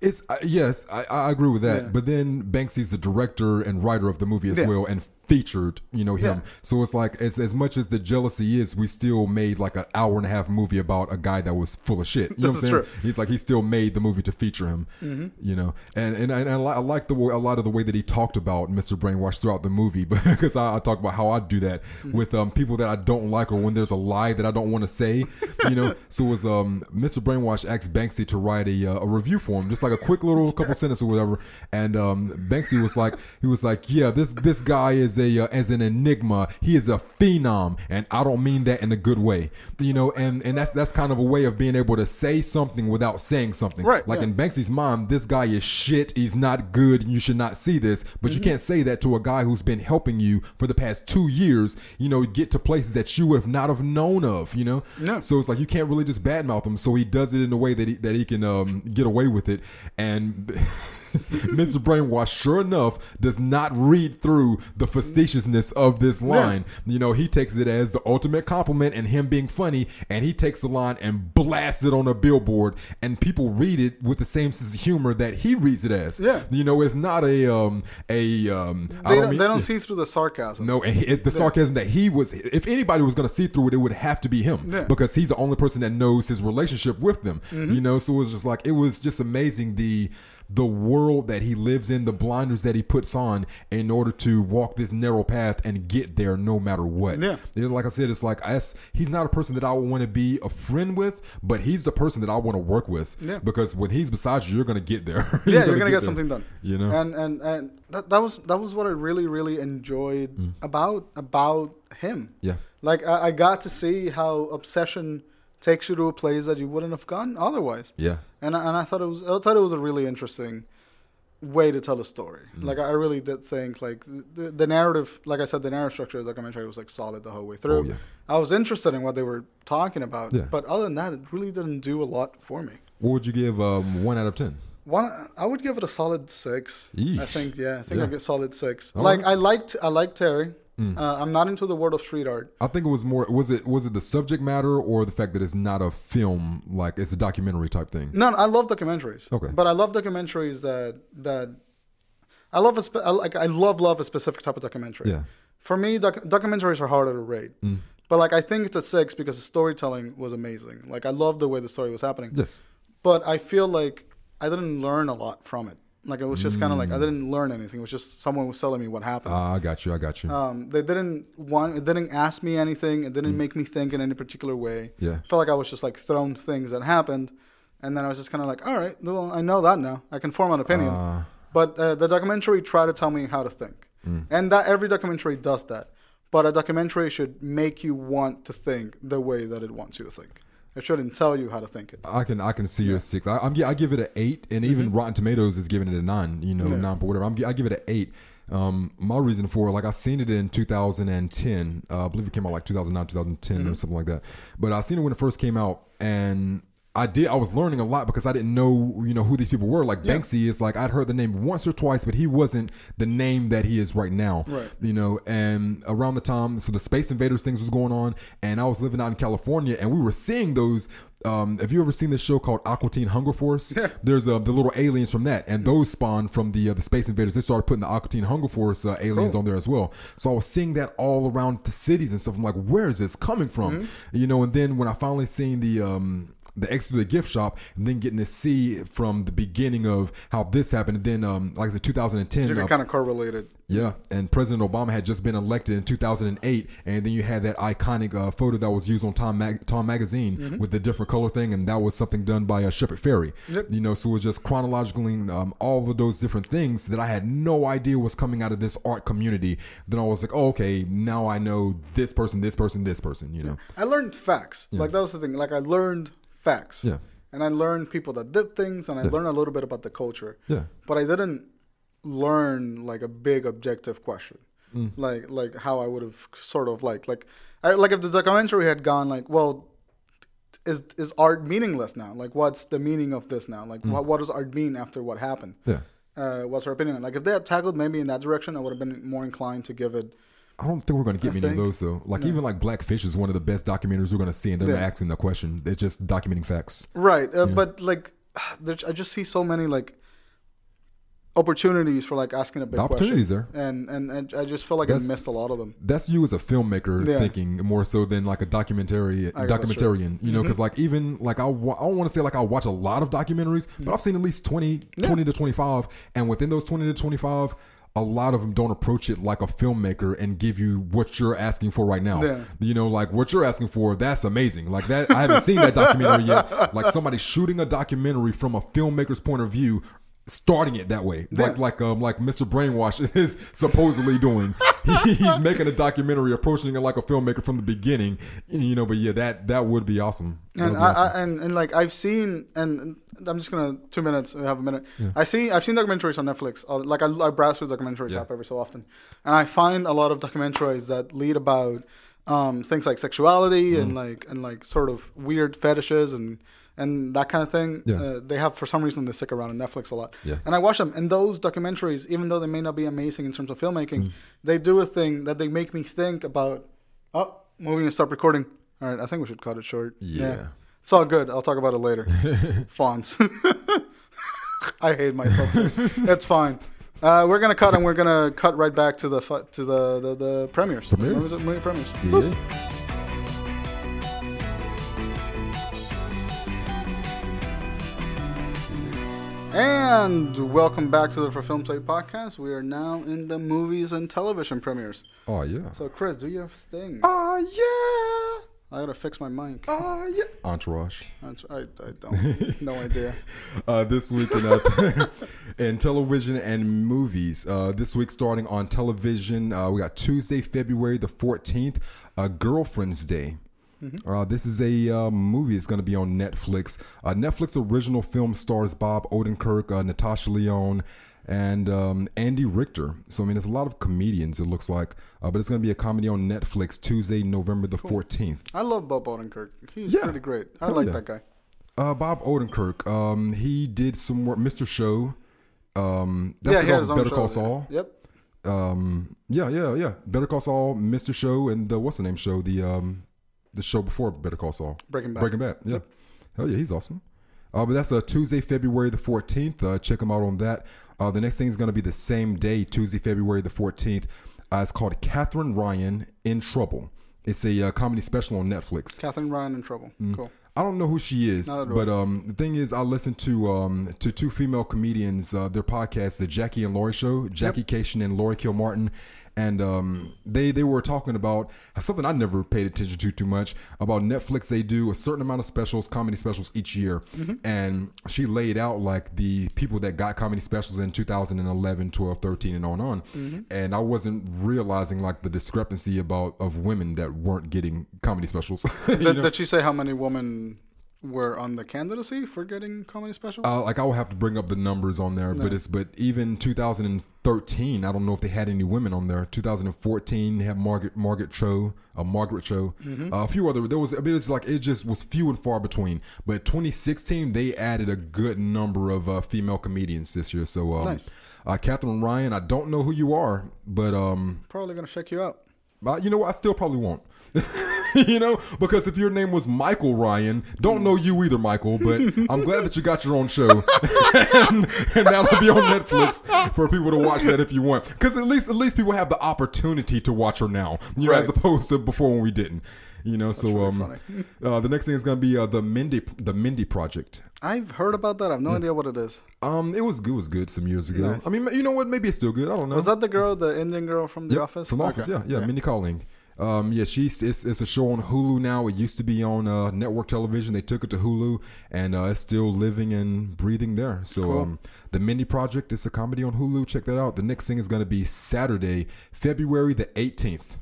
It's uh, yes, I, I agree with that. Yeah. But then Banksy's the director and writer of the movie as Yeah. well, and featured, you know, him. Yeah. So it's like as as much as the jealousy is, we still made like an hour and a half movie about a guy that was full of shit. You know what I'm saying? He's like he still made the movie to feature him. Mm-hmm. You know, and and, and I, I like the way, a lot of the way that he talked about Mr. Brainwash throughout the movie, because I, I talk about how I do that Mm-hmm. with um people that I don't like or when there's a lie that I don't want to say. You know, so it was um Mr. Brainwash asked Banksy to write a uh, a review for him, just like a quick little couple sentences or whatever, and um Banksy was like he was like yeah this this guy is as an enigma. He is a phenom, and I don't mean that in a good way. You know, and and that's that's kind of a way of being able to say something without saying something. Right, Like yeah. in Banksy's mind, this guy is shit. He's not good. You should not see this. But Mm-hmm. you can't say that to a guy who's been helping you for the past two years. You know, get to places that you would have not have known of. You know. Yeah. So it's like you can't really just badmouth him. So he does it in a way that he, that he can um, get away with it. And Mr. Brainwash, sure enough, does not read through the facetiousness of this line. You know, he takes it as the ultimate compliment and him being funny, and he takes the line and blasts it on a billboard, and people read it with the same sense of humor that he reads it as. Yeah. You know, it's not a um a um. I They don't don't, mean- they don't see through the sarcasm. no, and it, the sarcasm that he was, if anybody was going to see through it, it would have to be him Yeah. because he's the only person that knows his relationship with them. Mm-hmm. You know, so it was just like it was just amazing the the world that he lives in, the blinders that he puts on in order to walk this narrow path and get there no matter what. Yeah. Like I said, it's like us, he's not a person that I would want to be a friend with, but he's the person that I want to work with. Yeah. Because when he's beside you, you're going to get there. yeah, you're gonna get there. something done. You know. and and and that, that was that was what I really really enjoyed mm. about about him. yeah. Like I, I got to see how obsession takes you to a place that you wouldn't have gone otherwise. Yeah. And I, and I thought it was I thought it was a really interesting way to tell a story. Mm. Like I really did think like the, the narrative, like I said, the narrative structure of the documentary was like solid the whole way through. Oh, yeah. I was interested in what they were talking about, Yeah. but other than that, it really didn't do a lot for me. What would you give um, one out of 10? One, I would give it a solid six. I think, yeah, I think Yeah. I get solid six. All like right. I liked, I liked Terry. Mm. Uh, I'm not into the world of street art. I think it was more. Was it was it the subject matter or the fact that it's not a film, like it's a documentary type thing? No, I love documentaries. Okay. but I love documentaries that that I love a spe- I like I love love a specific type of documentary. Yeah. For me, doc- documentaries are harder to rate. Mm. But like I think it's a six because the storytelling was amazing. Like I love the way the story was happening. Yes. But I feel like I didn't learn a lot from it. Like it was just kind of like I didn't learn anything. It was just someone was telling me what happened. Ah, I got you. I got you. Um, they didn't want. It didn't ask me anything. It didn't make me think in any particular way. Mm. Yeah. I felt like I was just like thrown things that happened, and then I was just kind of like, all right, well, I know that now. I can form an opinion. Ah. but uh, the documentary tried to tell me how to think, Mm. and that every documentary does that. But a documentary should make you want to think the way that it wants you to think. It shouldn't tell you how to think it. I can I can see your six. I, I'm I give it an eight, and even Rotten Tomatoes is giving it a nine. You know, Mm-hmm. Yeah. nine but whatever. I'm, I give it an eight. Um, my reason for like I seen it in 2010. Uh, I believe it came out like 2009, 2010 Mm-hmm. or something like that. But I seen it when it first came out, and I did. I was learning a lot because I didn't know you know who these people were. Like Yeah. Banksy is like I'd heard the name once or twice, but he wasn't the name that he is right now. Right. You know, and around the time, so the Space Invaders things was going on, and I was living out in California, and we were seeing those. Um, have you ever seen this show called Aqua Teen Hunger Force? Yeah. There's uh, the little aliens from that, and those spawned from the uh, the Space Invaders. They started putting the Aqua Teen Hunger Force uh, aliens Cool. on there as well. So I was seeing that all around the cities and stuff. I'm like, where is this coming from? Mm-hmm. You know, and then when I finally seen the um, the exit to the gift shop, and then getting to see from the beginning of how this happened, and then um, like the 2010, You uh, kind of correlated yeah, and President Obama had just been elected in 2008, and then you had that iconic uh, photo that was used on Time Mag- Time magazine with the different color thing, and that was something done by uh, Shepard Fairey. Yep. You know, so it was just chronologically um, all of those different things that I had no idea was coming out of this art community. Then I was like, oh, okay, now I know this person, this person, this person. You know, I learned facts. Like that was the thing. Like I learned facts. Yeah. And I learned people that did things, and I learned a little bit about the culture. Yeah. But I didn't learn like a big objective question, Mm. like like how I would have sort of like like I, like if the documentary had gone like, well, is is art meaningless now? Like, what's the meaning of this now? Mm. Like, what what does art mean after what happened? yeah. Uh, what's her opinion? Like, if they had tackled maybe in that direction, I would have been more inclined to give it. I don't think we're going to get I many of those though. Like even like Blackfish is one of the best documentaries we're going to see, and they're not Yeah. asking the question; they're just documenting facts. Right, uh, but like, there's, I just see so many like opportunities for like asking a big The opportunities there. and, and and I just feel like That's- I missed a lot of them. that's you as a filmmaker Yeah. thinking more so than like a documentary I guess that's true. documentarian you know because like even like I, wa- I don't want to say like I watch a lot of documentaries but I've seen at least 20 20 to 25 and within those 20 to 25 a lot of them don't approach it like a filmmaker and give you what you're asking for right now Yeah. you know like what you're asking for that's amazing like that I haven't seen that documentary yet like somebody shooting a documentary from a filmmaker's point of view starting it that way, like like um like Mr. Brainwash is supposedly doing. He, he's making a documentary, approaching it like a filmmaker from the beginning. You know, but yeah, that that would be awesome. That And be I, awesome. I and, and like I've seen and I'm just gonna two minutes. We have a minute. I see. I've seen documentaries on Netflix. Uh, Like I, I browse through documentaries Yeah. tab every so often, and I find a lot of documentaries that lead about um, things like sexuality Mm. and like and like sort of weird fetishes and and that kind of thing. Yeah. Uh, they have for some reason they stick around on Netflix a lot. Yeah. And I watch them, and those documentaries, even though they may not be amazing in terms of filmmaking, Mm. they do a thing that they make me think about. Oh, moving and stop recording. All right, I think we should cut it short. Yeah. It's all good. I'll talk about it later. Fonts. I hate myself too. It's fine. Uh, we're gonna cut and we're gonna cut right back to the fu- to the the, the premieres. Premieres? Movie- movie premieres. Yeah. And welcome back to the For Film Site podcast. We are now in the movies and television premieres. Oh yeah. So, Chris, do your thing. Oh yeah. I gotta fix my mic. Oh yeah. Entourage. I, I don't. No idea. uh, this week in, uh, in television and movies. Uh, this week, starting on television, uh, we got Tuesday, February the 14th, uh, Girlfriend's Day. Uh, this is a uh, movie. It's going to be on Netflix. Uh, Netflix original film stars Bob Odenkirk, uh, Natasha Lyonne, and um, Andy Richter. So I mean, there's a lot of comedians. It looks like, uh, but it's going to be a comedy on Netflix Tuesday, November the 14th. I love Bob Odenkirk. He's Yeah. pretty great. I Hell like yeah. that guy. Uh, Bob Odenkirk. Um, he did some work. Mr. Show. Um, that's yeah, the he had his with own Better. Call Saul. Yep. Um, yeah, yeah, yeah. Better Call Saul, Mr. Show, and the what's the name show? The um, the show before Better Call Saul. Breaking Bad. Breaking Bad. Yeah. Hell yeah, he's awesome. Uh, but that's uh, Tuesday, February the 14th. Uh, check him out on that. Uh, the next thing is going to be the same day, Tuesday, February the 14th. Uh, it's called Katherine Ryan in Trouble. It's a uh, comedy special on Netflix. Katherine Ryan in trouble. Mm. Cool. I don't know who she is, but um, the thing is, I listen to um, to two female comedians, uh, their podcast, the Jackie and Laurie Show, Jackie Kashian and Laurie Kilmartin, and um, they they were talking about something I never paid attention to too much about Netflix. They do a certain amount of specials, comedy specials each year, Mm-hmm. and she laid out like the people that got comedy specials in 2011, 12, 13, and on and on, Mm-hmm. and I wasn't realizing like the discrepancy about of women that weren't getting comedy specials. You Did, know? did she say how many women were on the candidacy for getting comedy specials? Uh, like I will have to bring up the numbers on there, but it's but even 2013, I don't know if they had any women on there. 2014 they had Margaret Margaret Cho, uh, Margaret Cho, Mm-hmm. uh, a few other. There was, I mean, it's like it just was few and far between. But 2016 they added a good number of uh, female comedians this year. So um, Nice. uh, Katherine Ryan, I don't know who you are, but um, Probably gonna check you out. but you know what? I still probably won't. you know, because if your name was Michael Ryan, don't know you either, Michael. But I'm glad that you got your own show, and, and that'll be on Netflix for people to watch that if you want. Because at least at least people have the opportunity to watch her now, you know, as opposed to before when we didn't. You know, so really um, uh, the next thing is gonna be uh, the Mindy the Mindy Project. I've heard about that. I have no idea what it is. Um, it was good. It was good some years ago. Nice. I mean, you know what? Maybe it's still good. I don't know. Was that the girl, the Indian girl from The Yep, Office? From The Okay. Office, yeah, yeah, Mindy Kaling. Um, yeah, she's it's, it's a show on Hulu now. It used to be on uh, network television. They took it to Hulu, and uh, it's still living and breathing there. So, Cool. um, the Mindy Project is a comedy on Hulu. Check that out. The next thing is going to be Saturday, February the eighteenth.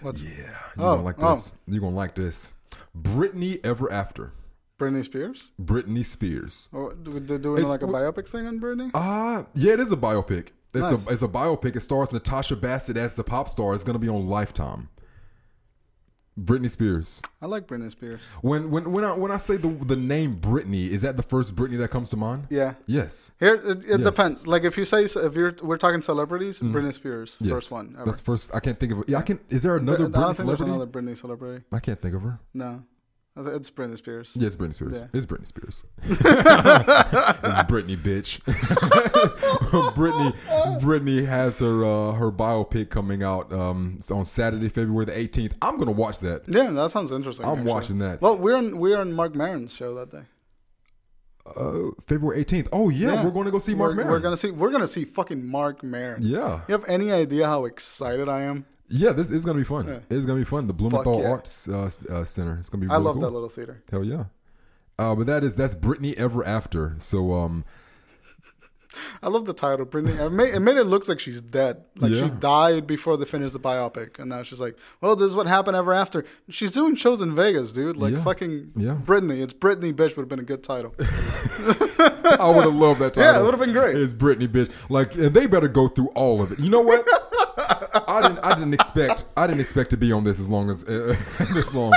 What's Yeah, you're Oh, gonna like oh. this. You're gonna like this. Britney Ever After. Britney Spears? Britney Spears. Oh, they're doing It's- like a biopic thing on Britney? Ah, yeah, it is a biopic. It's Nice. a it's a biopic. It stars Natasha Bassett as the pop star. It's gonna be on Lifetime. Britney Spears. I like Britney Spears. When when when I when I say the the name Britney, is that the first Britney that comes to mind? Yeah. Yes. Here, it, it Yes. Mm. depends. Like if you say if you're we're talking celebrities, Britney Spears, Yes. first one ever. That's first. I can't think of. Yeah, I can. Is there another I don't Britney think there's celebrity? another Britney celebrity. I can't think of her. No, it's Britney Spears. Yeah, it's Britney Spears. Yeah. It's Britney Spears. it's Britney, bitch. Britney, Britney has her uh, her biopic coming out um, it's on Saturday, February the 18th. I'm gonna watch that. Yeah, that sounds interesting. I'm actually. watching that. Well, we're on we're on Mark Maron's show that day. Uh, February 18th. Oh yeah, we're going to go see Mark we're, Maron. We're gonna see we're gonna see fucking Mark Maron. yeah, You have any idea how excited I am? Yeah. This is gonna be fun. Yeah. It's gonna be fun. The Blumenthal yeah. Arts uh, uh, Center. It's gonna be. I love cool. that little theater. Hell yeah. Uh, but that is that's Britney Ever After. So um, I love the title, Britney. It made, it made it look like she's dead. Like she died before they finished the biopic, and now she's like, "Well, this is what happened ever after." She's doing shows in Vegas, dude. Like Yeah. fucking Yeah. Britney. It's Britney, bitch. Would have been a good title. I would have loved that title. Yeah, it would've been great. It's Britney, bitch. Like, and they better go through all of it. You know what? I didn't. I didn't expect. I didn't expect to be on this as long as uh, this long.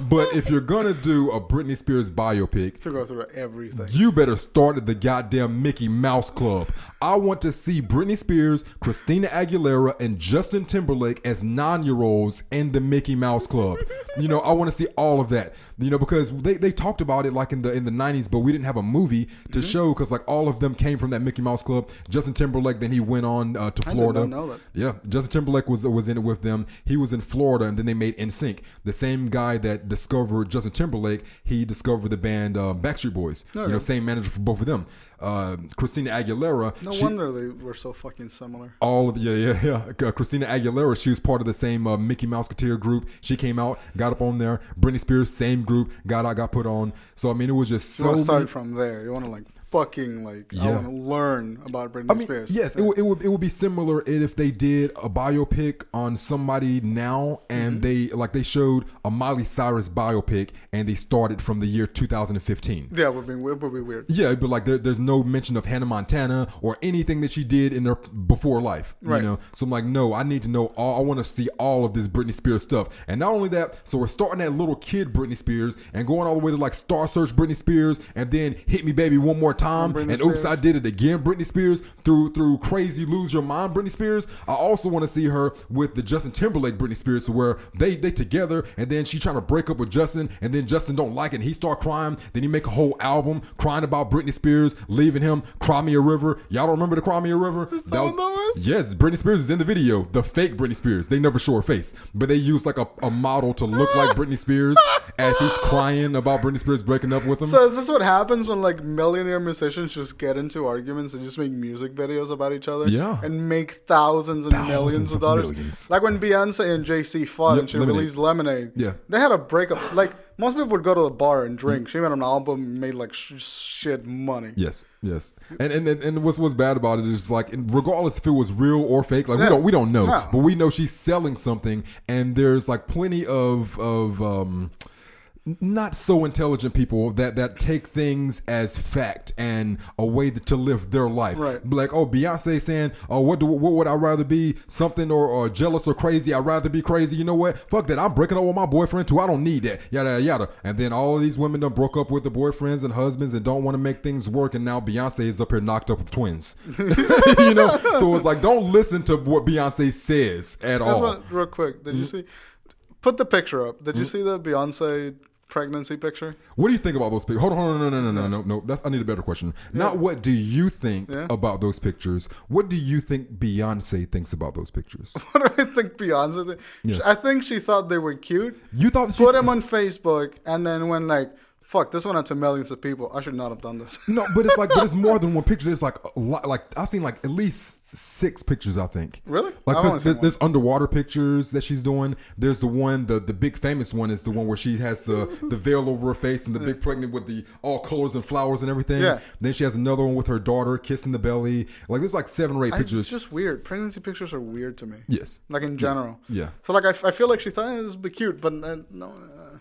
But if you're gonna do a Britney Spears biopic, to go through everything. you better start at the goddamn Mickey Mouse Club. I want to see Britney Spears, Christina Aguilera, and Justin Timberlake as nine-year-olds in the Mickey Mouse Club. You know, I want to see all of that. You know, because they, they talked about it like in the in the '90s, but we didn't have a movie to show because like all of them came from that Mickey Mouse Club. Justin Timberlake, then he went on uh, to Florida. not know that. Yeah, Justin Timberlake was was in it with them. He was in Florida, and then they made NSYNC. The same guy that discovered Justin Timberlake, he discovered the band um, Backstreet Boys. You know, same manager for both of them. Uh, Christina Aguilera. No she- wonder they were so fucking similar. all of yeah yeah yeah. Uh, Christina Aguilera, she was part of the same uh, Mickey Mouse Couture group. She came out, got up on there. Britney Spears, same group, got out, got put on. So I mean, it was just You so start from there. You want to like fucking like. I want to learn about Britney I mean, Spears. yes, it, would- it would it would be similar if they did a biopic on somebody now, and Mm-hmm. they like they showed a Miley Cyrus biopic, and they started from the year 2015. Yeah, it would be, it would be weird. Yeah, but like there, there's no mention of Hannah Montana or anything that she did in her before life. Right. You know, so I'm like, no, I need to know all. I want to see all of this Britney Spears stuff, and not only that, so we're starting at little kid Britney Spears and going all the way to like Star Search Britney Spears, and then Hit Me Baby one more time, And Oops I Did It Again Britney Spears through through Crazy Lose Your Mind Britney Spears. I also want to see her with the Justin Timberlake Britney Spears, where they they together, and then she trying to break up with Justin, and then Justin don't like it, and he start crying. Then he make a whole album crying about Britney Spears leaving him. Cry Me a River. Y'all don't remember the Cry Me a River? that was? yes. Britney Spears is in the video. The fake Britney Spears. They never show her face, but they use like a, a model to look like Britney Spears as he's crying about Britney Spears breaking up with him. So is this what happens when like millionaire just get into arguments and just make music videos about each other? Yeah. And make thousands and Thousands millions of dollars. millions. Like when Beyonce and Jay-Z fought Yep, and she Lemonade. released Lemonade. Yeah. They had a breakup. Like most people would go to the bar and drink. She made an album, and made like sh- shit money. Yes, yes, and and and, and what's what's bad about it is like, regardless if it was real or fake, like Yeah. we don't we don't know, No. but we know she's selling something, and there's like plenty of of um, not so intelligent people that that take things as fact and a way to live their life. Right. Like, oh, Beyonce saying, oh, what do what would I rather be? Something or, or jealous or crazy? I'd rather be crazy. You know what? Fuck that. I'm breaking up with my boyfriend too. I don't need that. Yada yada yada. And then all of these women done broke up with their boyfriends and husbands and don't want to make things work. And now Beyonce is up here knocked up with twins. you know. So it's like, don't listen to what Beyonce says at That's all. what, real quick. Did you Mm-hmm. see? Put the picture up. Did you see the Beyonce pregnancy picture? What do you think about those pictures? Hold on, hold on, no, no, no, no, no, no. That's I need a better question. Not what do you think Yeah. about those pictures. What do you think Beyonce thinks about those pictures? What do I think Beyonce? Did? Yes. I think she thought they were cute. You thought she Put them on Facebook, and then when like, fuck, this went out to millions of people. I should not have done this. No, but it's like but it's more than one picture. It's like a lot, like I've seen like at least six pictures. I think. Really? Like there's, there's, there's underwater pictures that she's doing. There's the one the the big famous one is the one where she has the the veil over her face and the big pregnant with the all colors and flowers and everything. Yeah. Then she has another one with her daughter kissing the belly. Like there's like seven or eight I- pictures. It's just weird. Pregnancy pictures are weird to me. yes. Like in general. Yeah. So like I, f- I feel like she thought it be cute, but uh, no.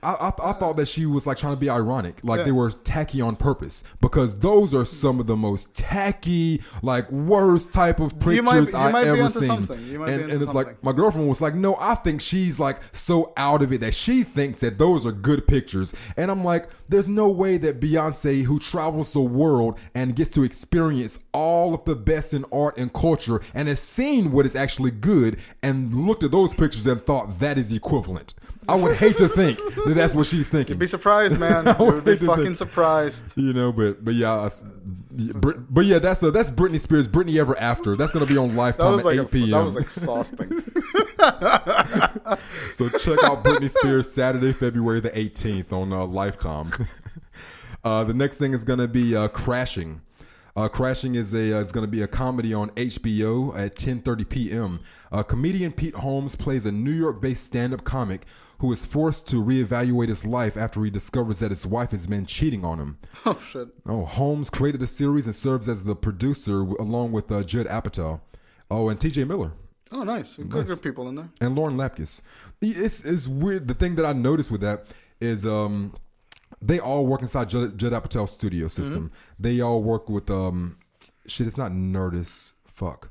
I, I, I thought that she was like trying to be ironic, like Yeah. they were tacky on purpose, because those are some of the most tacky, like worst type of pictures You might be- I ever seen. something. You might be and and it's like my girlfriend was like, "No, I think she's like so out of it that she thinks that those are good pictures," and I'm like, "There's no way that Beyonce, who travels the world and gets to experience all of the best in art and culture, and has seen what is actually good, and looked at those pictures and thought that is equivalent." I would hate to think that that's what she's thinking. You'd be surprised, man. you would be fucking think- surprised. You know, but but yeah, us- Brit- but yeah, that's a, that's Britney Spears, Britney Ever After. That's gonna be on Lifetime at like eight a, p.m. that was exhausting. so check out Britney Spears Saturday, February the eighteenth on uh, Lifetime. uh, the next thing is gonna be uh, Crashing. Uh, Crashing is a uh, is going to be a comedy on HBO at 10:30 p.m. Uh, comedian Pete Holmes plays a New York-based stand-up comic who is forced to reevaluate his life after he discovers that his wife has been cheating on him. Oh shit. Oh, Holmes created the series and serves as the producer along with uh, Judd Apatow. Oh, and T.J. Miller Oh nice. Good, Nice. good people in there. and Lauren Lapkus. It's, it's weird. The thing that I noticed with that is um, they all work inside Judd, Judd Apatow's studio system. They all work with um, shit. It's not Nerdist. Fuck.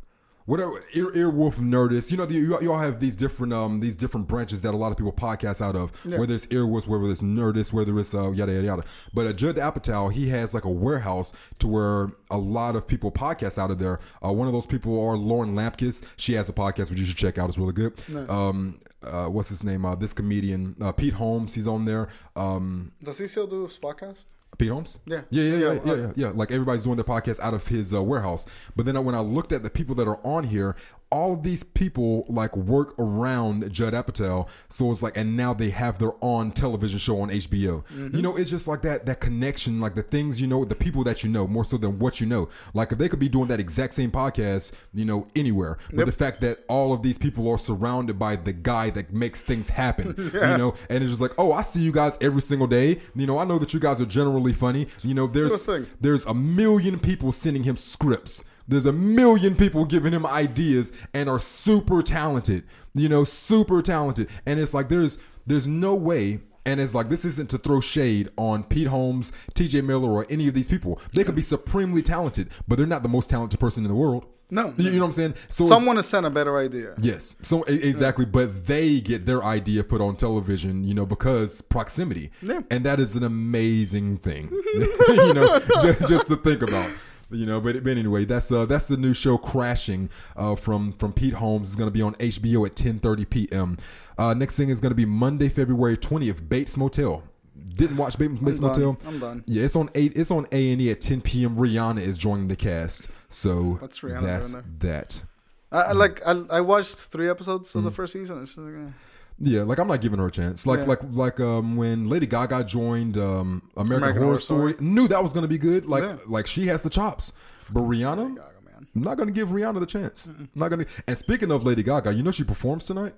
Whatever, Ear, Earwolf, Nerdist. You know, the, you, you all have these different um these different branches that a lot of people podcast out of. Yeah. Whether it's Earwolf, whether it's Nerdist, whether it's uh, yada yada yada. But uh, Judd Apatow, he has like a warehouse to where a lot of people podcast out of there. Uh, one of those people are Lauren Lapkus. She has a podcast which you should check out. It's really good. Nice. Um, uh, what's his name? Uh, this comedian, uh, Pete Holmes. He's on there. Um, Does he still do his podcast? Pete Holmes? Yeah. Yeah, yeah, yeah, Yeah, yeah, yeah, yeah. Like everybody's doing their podcast out of his uh, warehouse. But then when I looked at the people that are on here, all of these people like work around Judd Apatow. So it's like, and now they have their own television show on HBO. Mm-hmm. You know, it's just like that that connection, like the things you know, the people that you know, more so than what you know. Like if they could be doing that exact same podcast, you know, anywhere. But Yep. the fact that all of these people are surrounded by the guy that makes things happen, Yeah. you know, and it's just like, oh, I see you guys every single day. You know, I know that you guys are generally funny. You know, there's there's a million people sending him scripts. There's a million people giving him ideas and are super talented. You know, super talented. And it's like there's there's no way and it's like this isn't to throw shade on Pete Holmes, TJ Miller, or any of these people. They could be supremely talented, but they're not the most talented person in the world. No. You, you know what I'm saying? So Someone has sent a better idea. Yes. So exactly, but they get their idea put on television, you know, because proximity, Yeah. and that is an amazing thing, you know, just, just to think about. You know, but, but anyway, that's uh that's the new show Crashing uh from from Pete Holmes. is gonna be on HBO at 10:30 p.m. Uh, next thing is gonna be Monday, February 20th. Bates Motel. Didn't watch Bates, Bates. Motel. I'm done. Yeah, it's on eight. It's on A and E at 10 p.m. Rihanna is joining the cast. So Rihanna that's that. I, I like I, I watched three episodes Mm-hmm. of the first season. It's just like, eh. Yeah, like I'm not giving her a chance. Like Yeah. like like um when Lady Gaga joined um American, American Horror, Horror Story, Story. knew that was gonna be good. Like Yeah. like she has the chops. But Rihanna, Gaga. I'm not gonna give Rihanna the chance. Not gonna. And speaking of Lady Gaga, you know she performs tonight.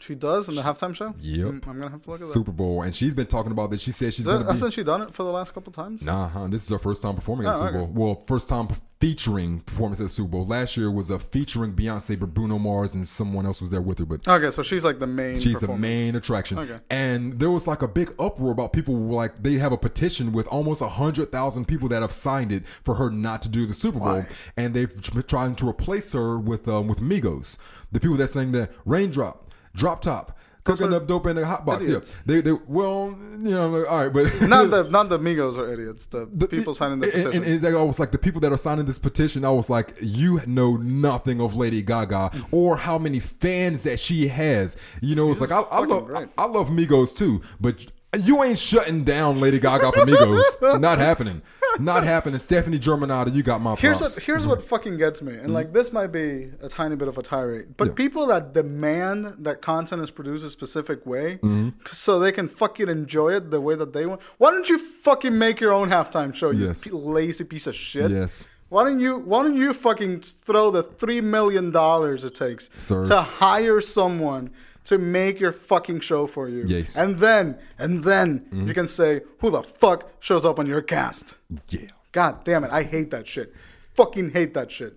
She does in the halftime show. Yep. Mm, I'm gonna have to look at that. Super Bowl, and she's been talking about that. She said she's that- gonna be. hasn't she done it for the last couple times? Nah, huh, this is her first time performing at Oh, Super okay. Bowl. Well, first time featuring performance at the Super Bowl. Last year was a featuring Beyonce, but Bruno Mars and someone else was there with her. But Okay, so she's like the main. She's the main attraction. Okay. And there was like a big uproar about people were like they have a petition with almost a hundred thousand people that have signed it for her not to do the Super Bowl, Why? and they've tr- trying to replace her with um, with Migos, the people that sang the raindrop, drop top. Those Cooking are up dope in the hot box. Yeah, they, they, well, you know, all right, but Not the not the Migos are idiots. The, the people signing the petition. And, and like, I was like the people that are signing this petition. I was like, you know nothing of Lady Gaga mm. or how many fans that she has. You know, it's like I, I love I love Migos too, but you ain't shutting down Lady Gaga for Migos. Not happening. Not happening. Stefani Germanotta, you got my props. Here's what here's what fucking gets me, and Mm-hmm. like this might be a tiny bit of a tirade, but people that demand that content is produced a specific way, Mm-hmm. so they can fucking enjoy it the way that they want. Why don't you fucking make your own halftime show? You Yes. p- lazy piece of shit. Yes. Why don't you Why don't you fucking throw the three million dollars it takes Sir. to hire someone to make your fucking show for you? Yes. Mm-hmm. And then and then you can say who the fuck shows up on your cast. Yeah. God damn it! I hate that shit. Fucking hate that shit.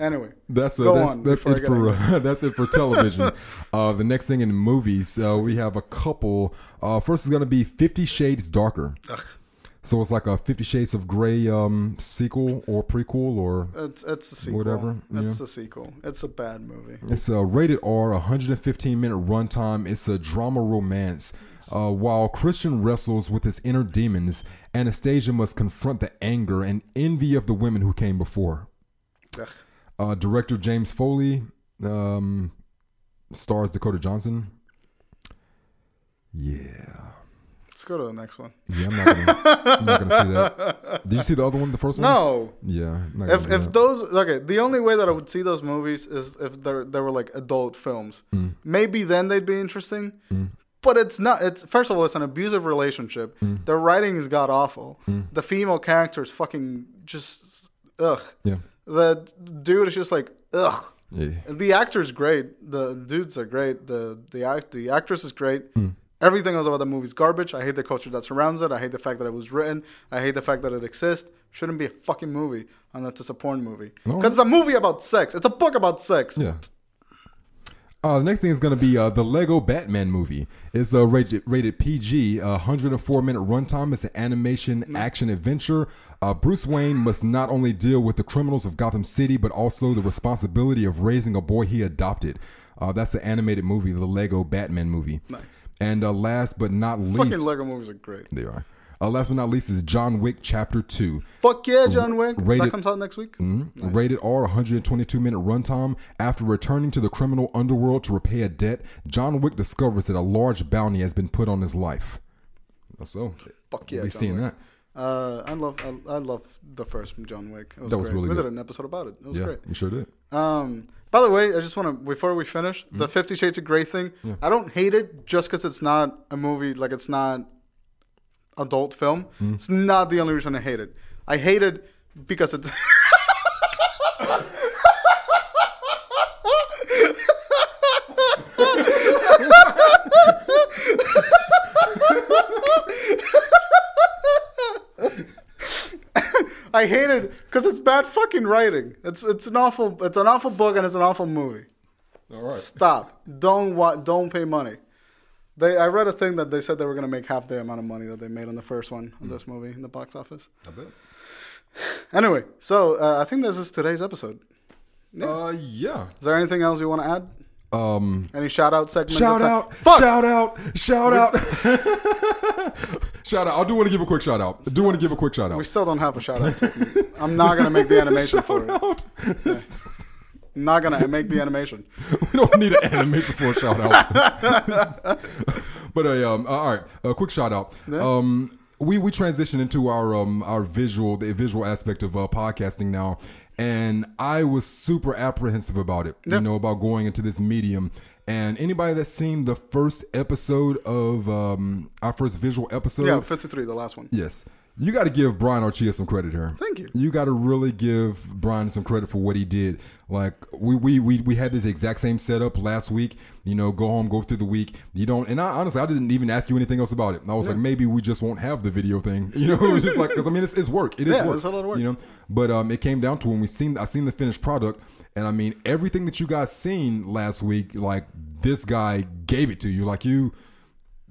Anyway, That's, uh, Go that's, on that's it for uh, that's it for television. uh, the next thing in movies, uh, we have a couple. Uh, first is going to be Fifty Shades Darker. So it's like a Fifty Shades of Grey um, sequel or prequel, or it's it's a sequel. Whatever, It's yeah. a sequel. It's a bad movie. it's a rated R, 115 minute runtime. It's a drama romance. Uh, while Christian wrestles with his inner demons, Anastasia must confront the anger and envy of the women who came before. Ugh. Uh, director James Foley um, stars Dakota Johnson. Yeah. Let's go to the next one. Yeah, I'm not gonna, I'm not gonna see that. Did you see the other one, the first one? No. Yeah. If if those okay, the only way that I would see those movies is if they they were like adult films. Mm. Maybe then they'd be interesting. But it's not. It's first of all, it's an abusive relationship. Mm. The writing is god awful. The female character is fucking just ugh. yeah. The dude is just like ugh. Yeah. The actor's great. The dudes are great. The the act the actress is great. Everything else about the movie is garbage. I hate the culture that surrounds it. I hate the fact that it was written. I hate the fact that it exists. Shouldn't be a fucking movie unless it's a porn movie. Because Alright. it's a movie about sex. It's a book about sex. Yeah. Uh, the next thing is going to be uh, the Lego Batman movie. It's uh, rated, rated PG, uh, 104 minute runtime. It's an animation action adventure. Uh, Bruce Wayne must not only deal with the criminals of Gotham City, but also the responsibility of raising a boy he adopted. Uh, that's the animated movie, the Lego Batman movie. Nice. And uh, last but not least, Fucking Lego movies are great. they are. Uh, last but not least is John Wick Chapter Two. Fuck yeah, John Wick. rated- that comes out next week. Mhm. Rated R, 122 minute runtime. After returning to the criminal underworld to repay a debt, John Wick discovers that a large bounty has been put on his life. So, Fuck yeah, we'll be John seeing Wick. that. Uh, I love I, I love the first John Wick. It was That was great. really we good. did an episode about it. It was Yeah, great. we sure did. Um, by the way, I just want to before we finish Mm-hmm. the Fifty Shades of Grey thing. I don't hate it just because it's not a movie, like it's not adult film. Mm-hmm. It's not the only reason I hate it. I hate it because it's. I hate it because it's bad fucking writing. It's it's an awful it's an awful book and it's an awful movie. All right. Stop. Don't wa- don't pay money. They I read a thing that they said they were gonna make half the amount of money that they made on the first one of this movie in the box office. I bet. Anyway, so uh, I think this is today's episode. Uh, yeah. Is there anything else you want to add? Um, Any shout out segments? shout out, Fuck. shout out, shout out, shout out. I do want to give a quick shout out. I do want to give a quick shout out. We still don't have a shout out. I'm not gonna make the animation for it. I'm not gonna make the animation. we don't need an animation for a shout out. but uh, um, all right, a quick shout out. Um, we we transition into our um our visual the visual aspect of uh, podcasting now, and I was super apprehensive about it. You know about going into this medium. And anybody that's seen the first episode of um, our first visual episode, Yeah, 53, the last one. Yes. You got to give Brian Archia some credit here. Thank you. You got to really give Brian some credit for what he did. Like we, we we we had this exact same setup last week. You know, go home, go through the week. You don't. And I honestly, I didn't even ask you anything else about it. I was like, maybe we just won't have the video thing. You know, it was just like because I mean, it's, it's work. It is Yeah, work. it's a lot of work. You know, but um, it came down to when we seen I seen the finished product. And I mean, everything that you guys seen last week, like this guy gave it to you. Like you,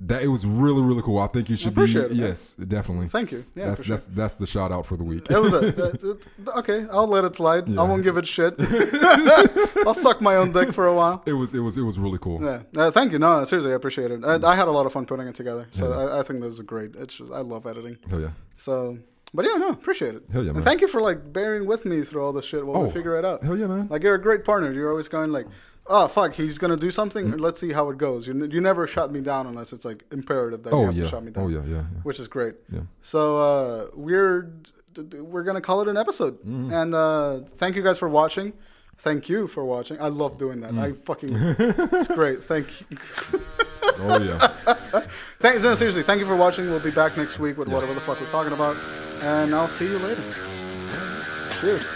that it was really really cool. I think you should be. it. Yes, definitely. Thank you. Yeah, that's for sure. that's that's the shout out for the week. It was a that- that- okay. I'll let it slide. I won't give it shit. I'll suck my own dick for a while. It was it was it was really cool. Yeah. Uh, thank you. No, seriously, I appreciate it. I, I had a lot of fun putting it together. So I, I think this is great. It's just I love editing. Hell yeah. So, but yeah, no, appreciate it. Hell yeah, man. And thank you for like bearing with me through all this shit while Oh, we figure it out. hell yeah, man. Like you're a great partner. You're always going like, oh fuck, he's gonna do something. Let's see how it goes. You, n- you never shut me down unless it's like imperative that you Oh have yeah. to shut me down. Oh yeah, yeah, yeah. Which is great. Yeah. So uh, we're d- d- we're gonna call it an episode. Mm-hmm. And uh, thank you guys for watching. Thank you for watching. I love doing that. Mm. I fucking it's great. Thank you. Oh yeah. Thanks. No, seriously, thank you for watching. We'll be back next week with whatever the fuck we're talking about, and I'll see you later. Cheers.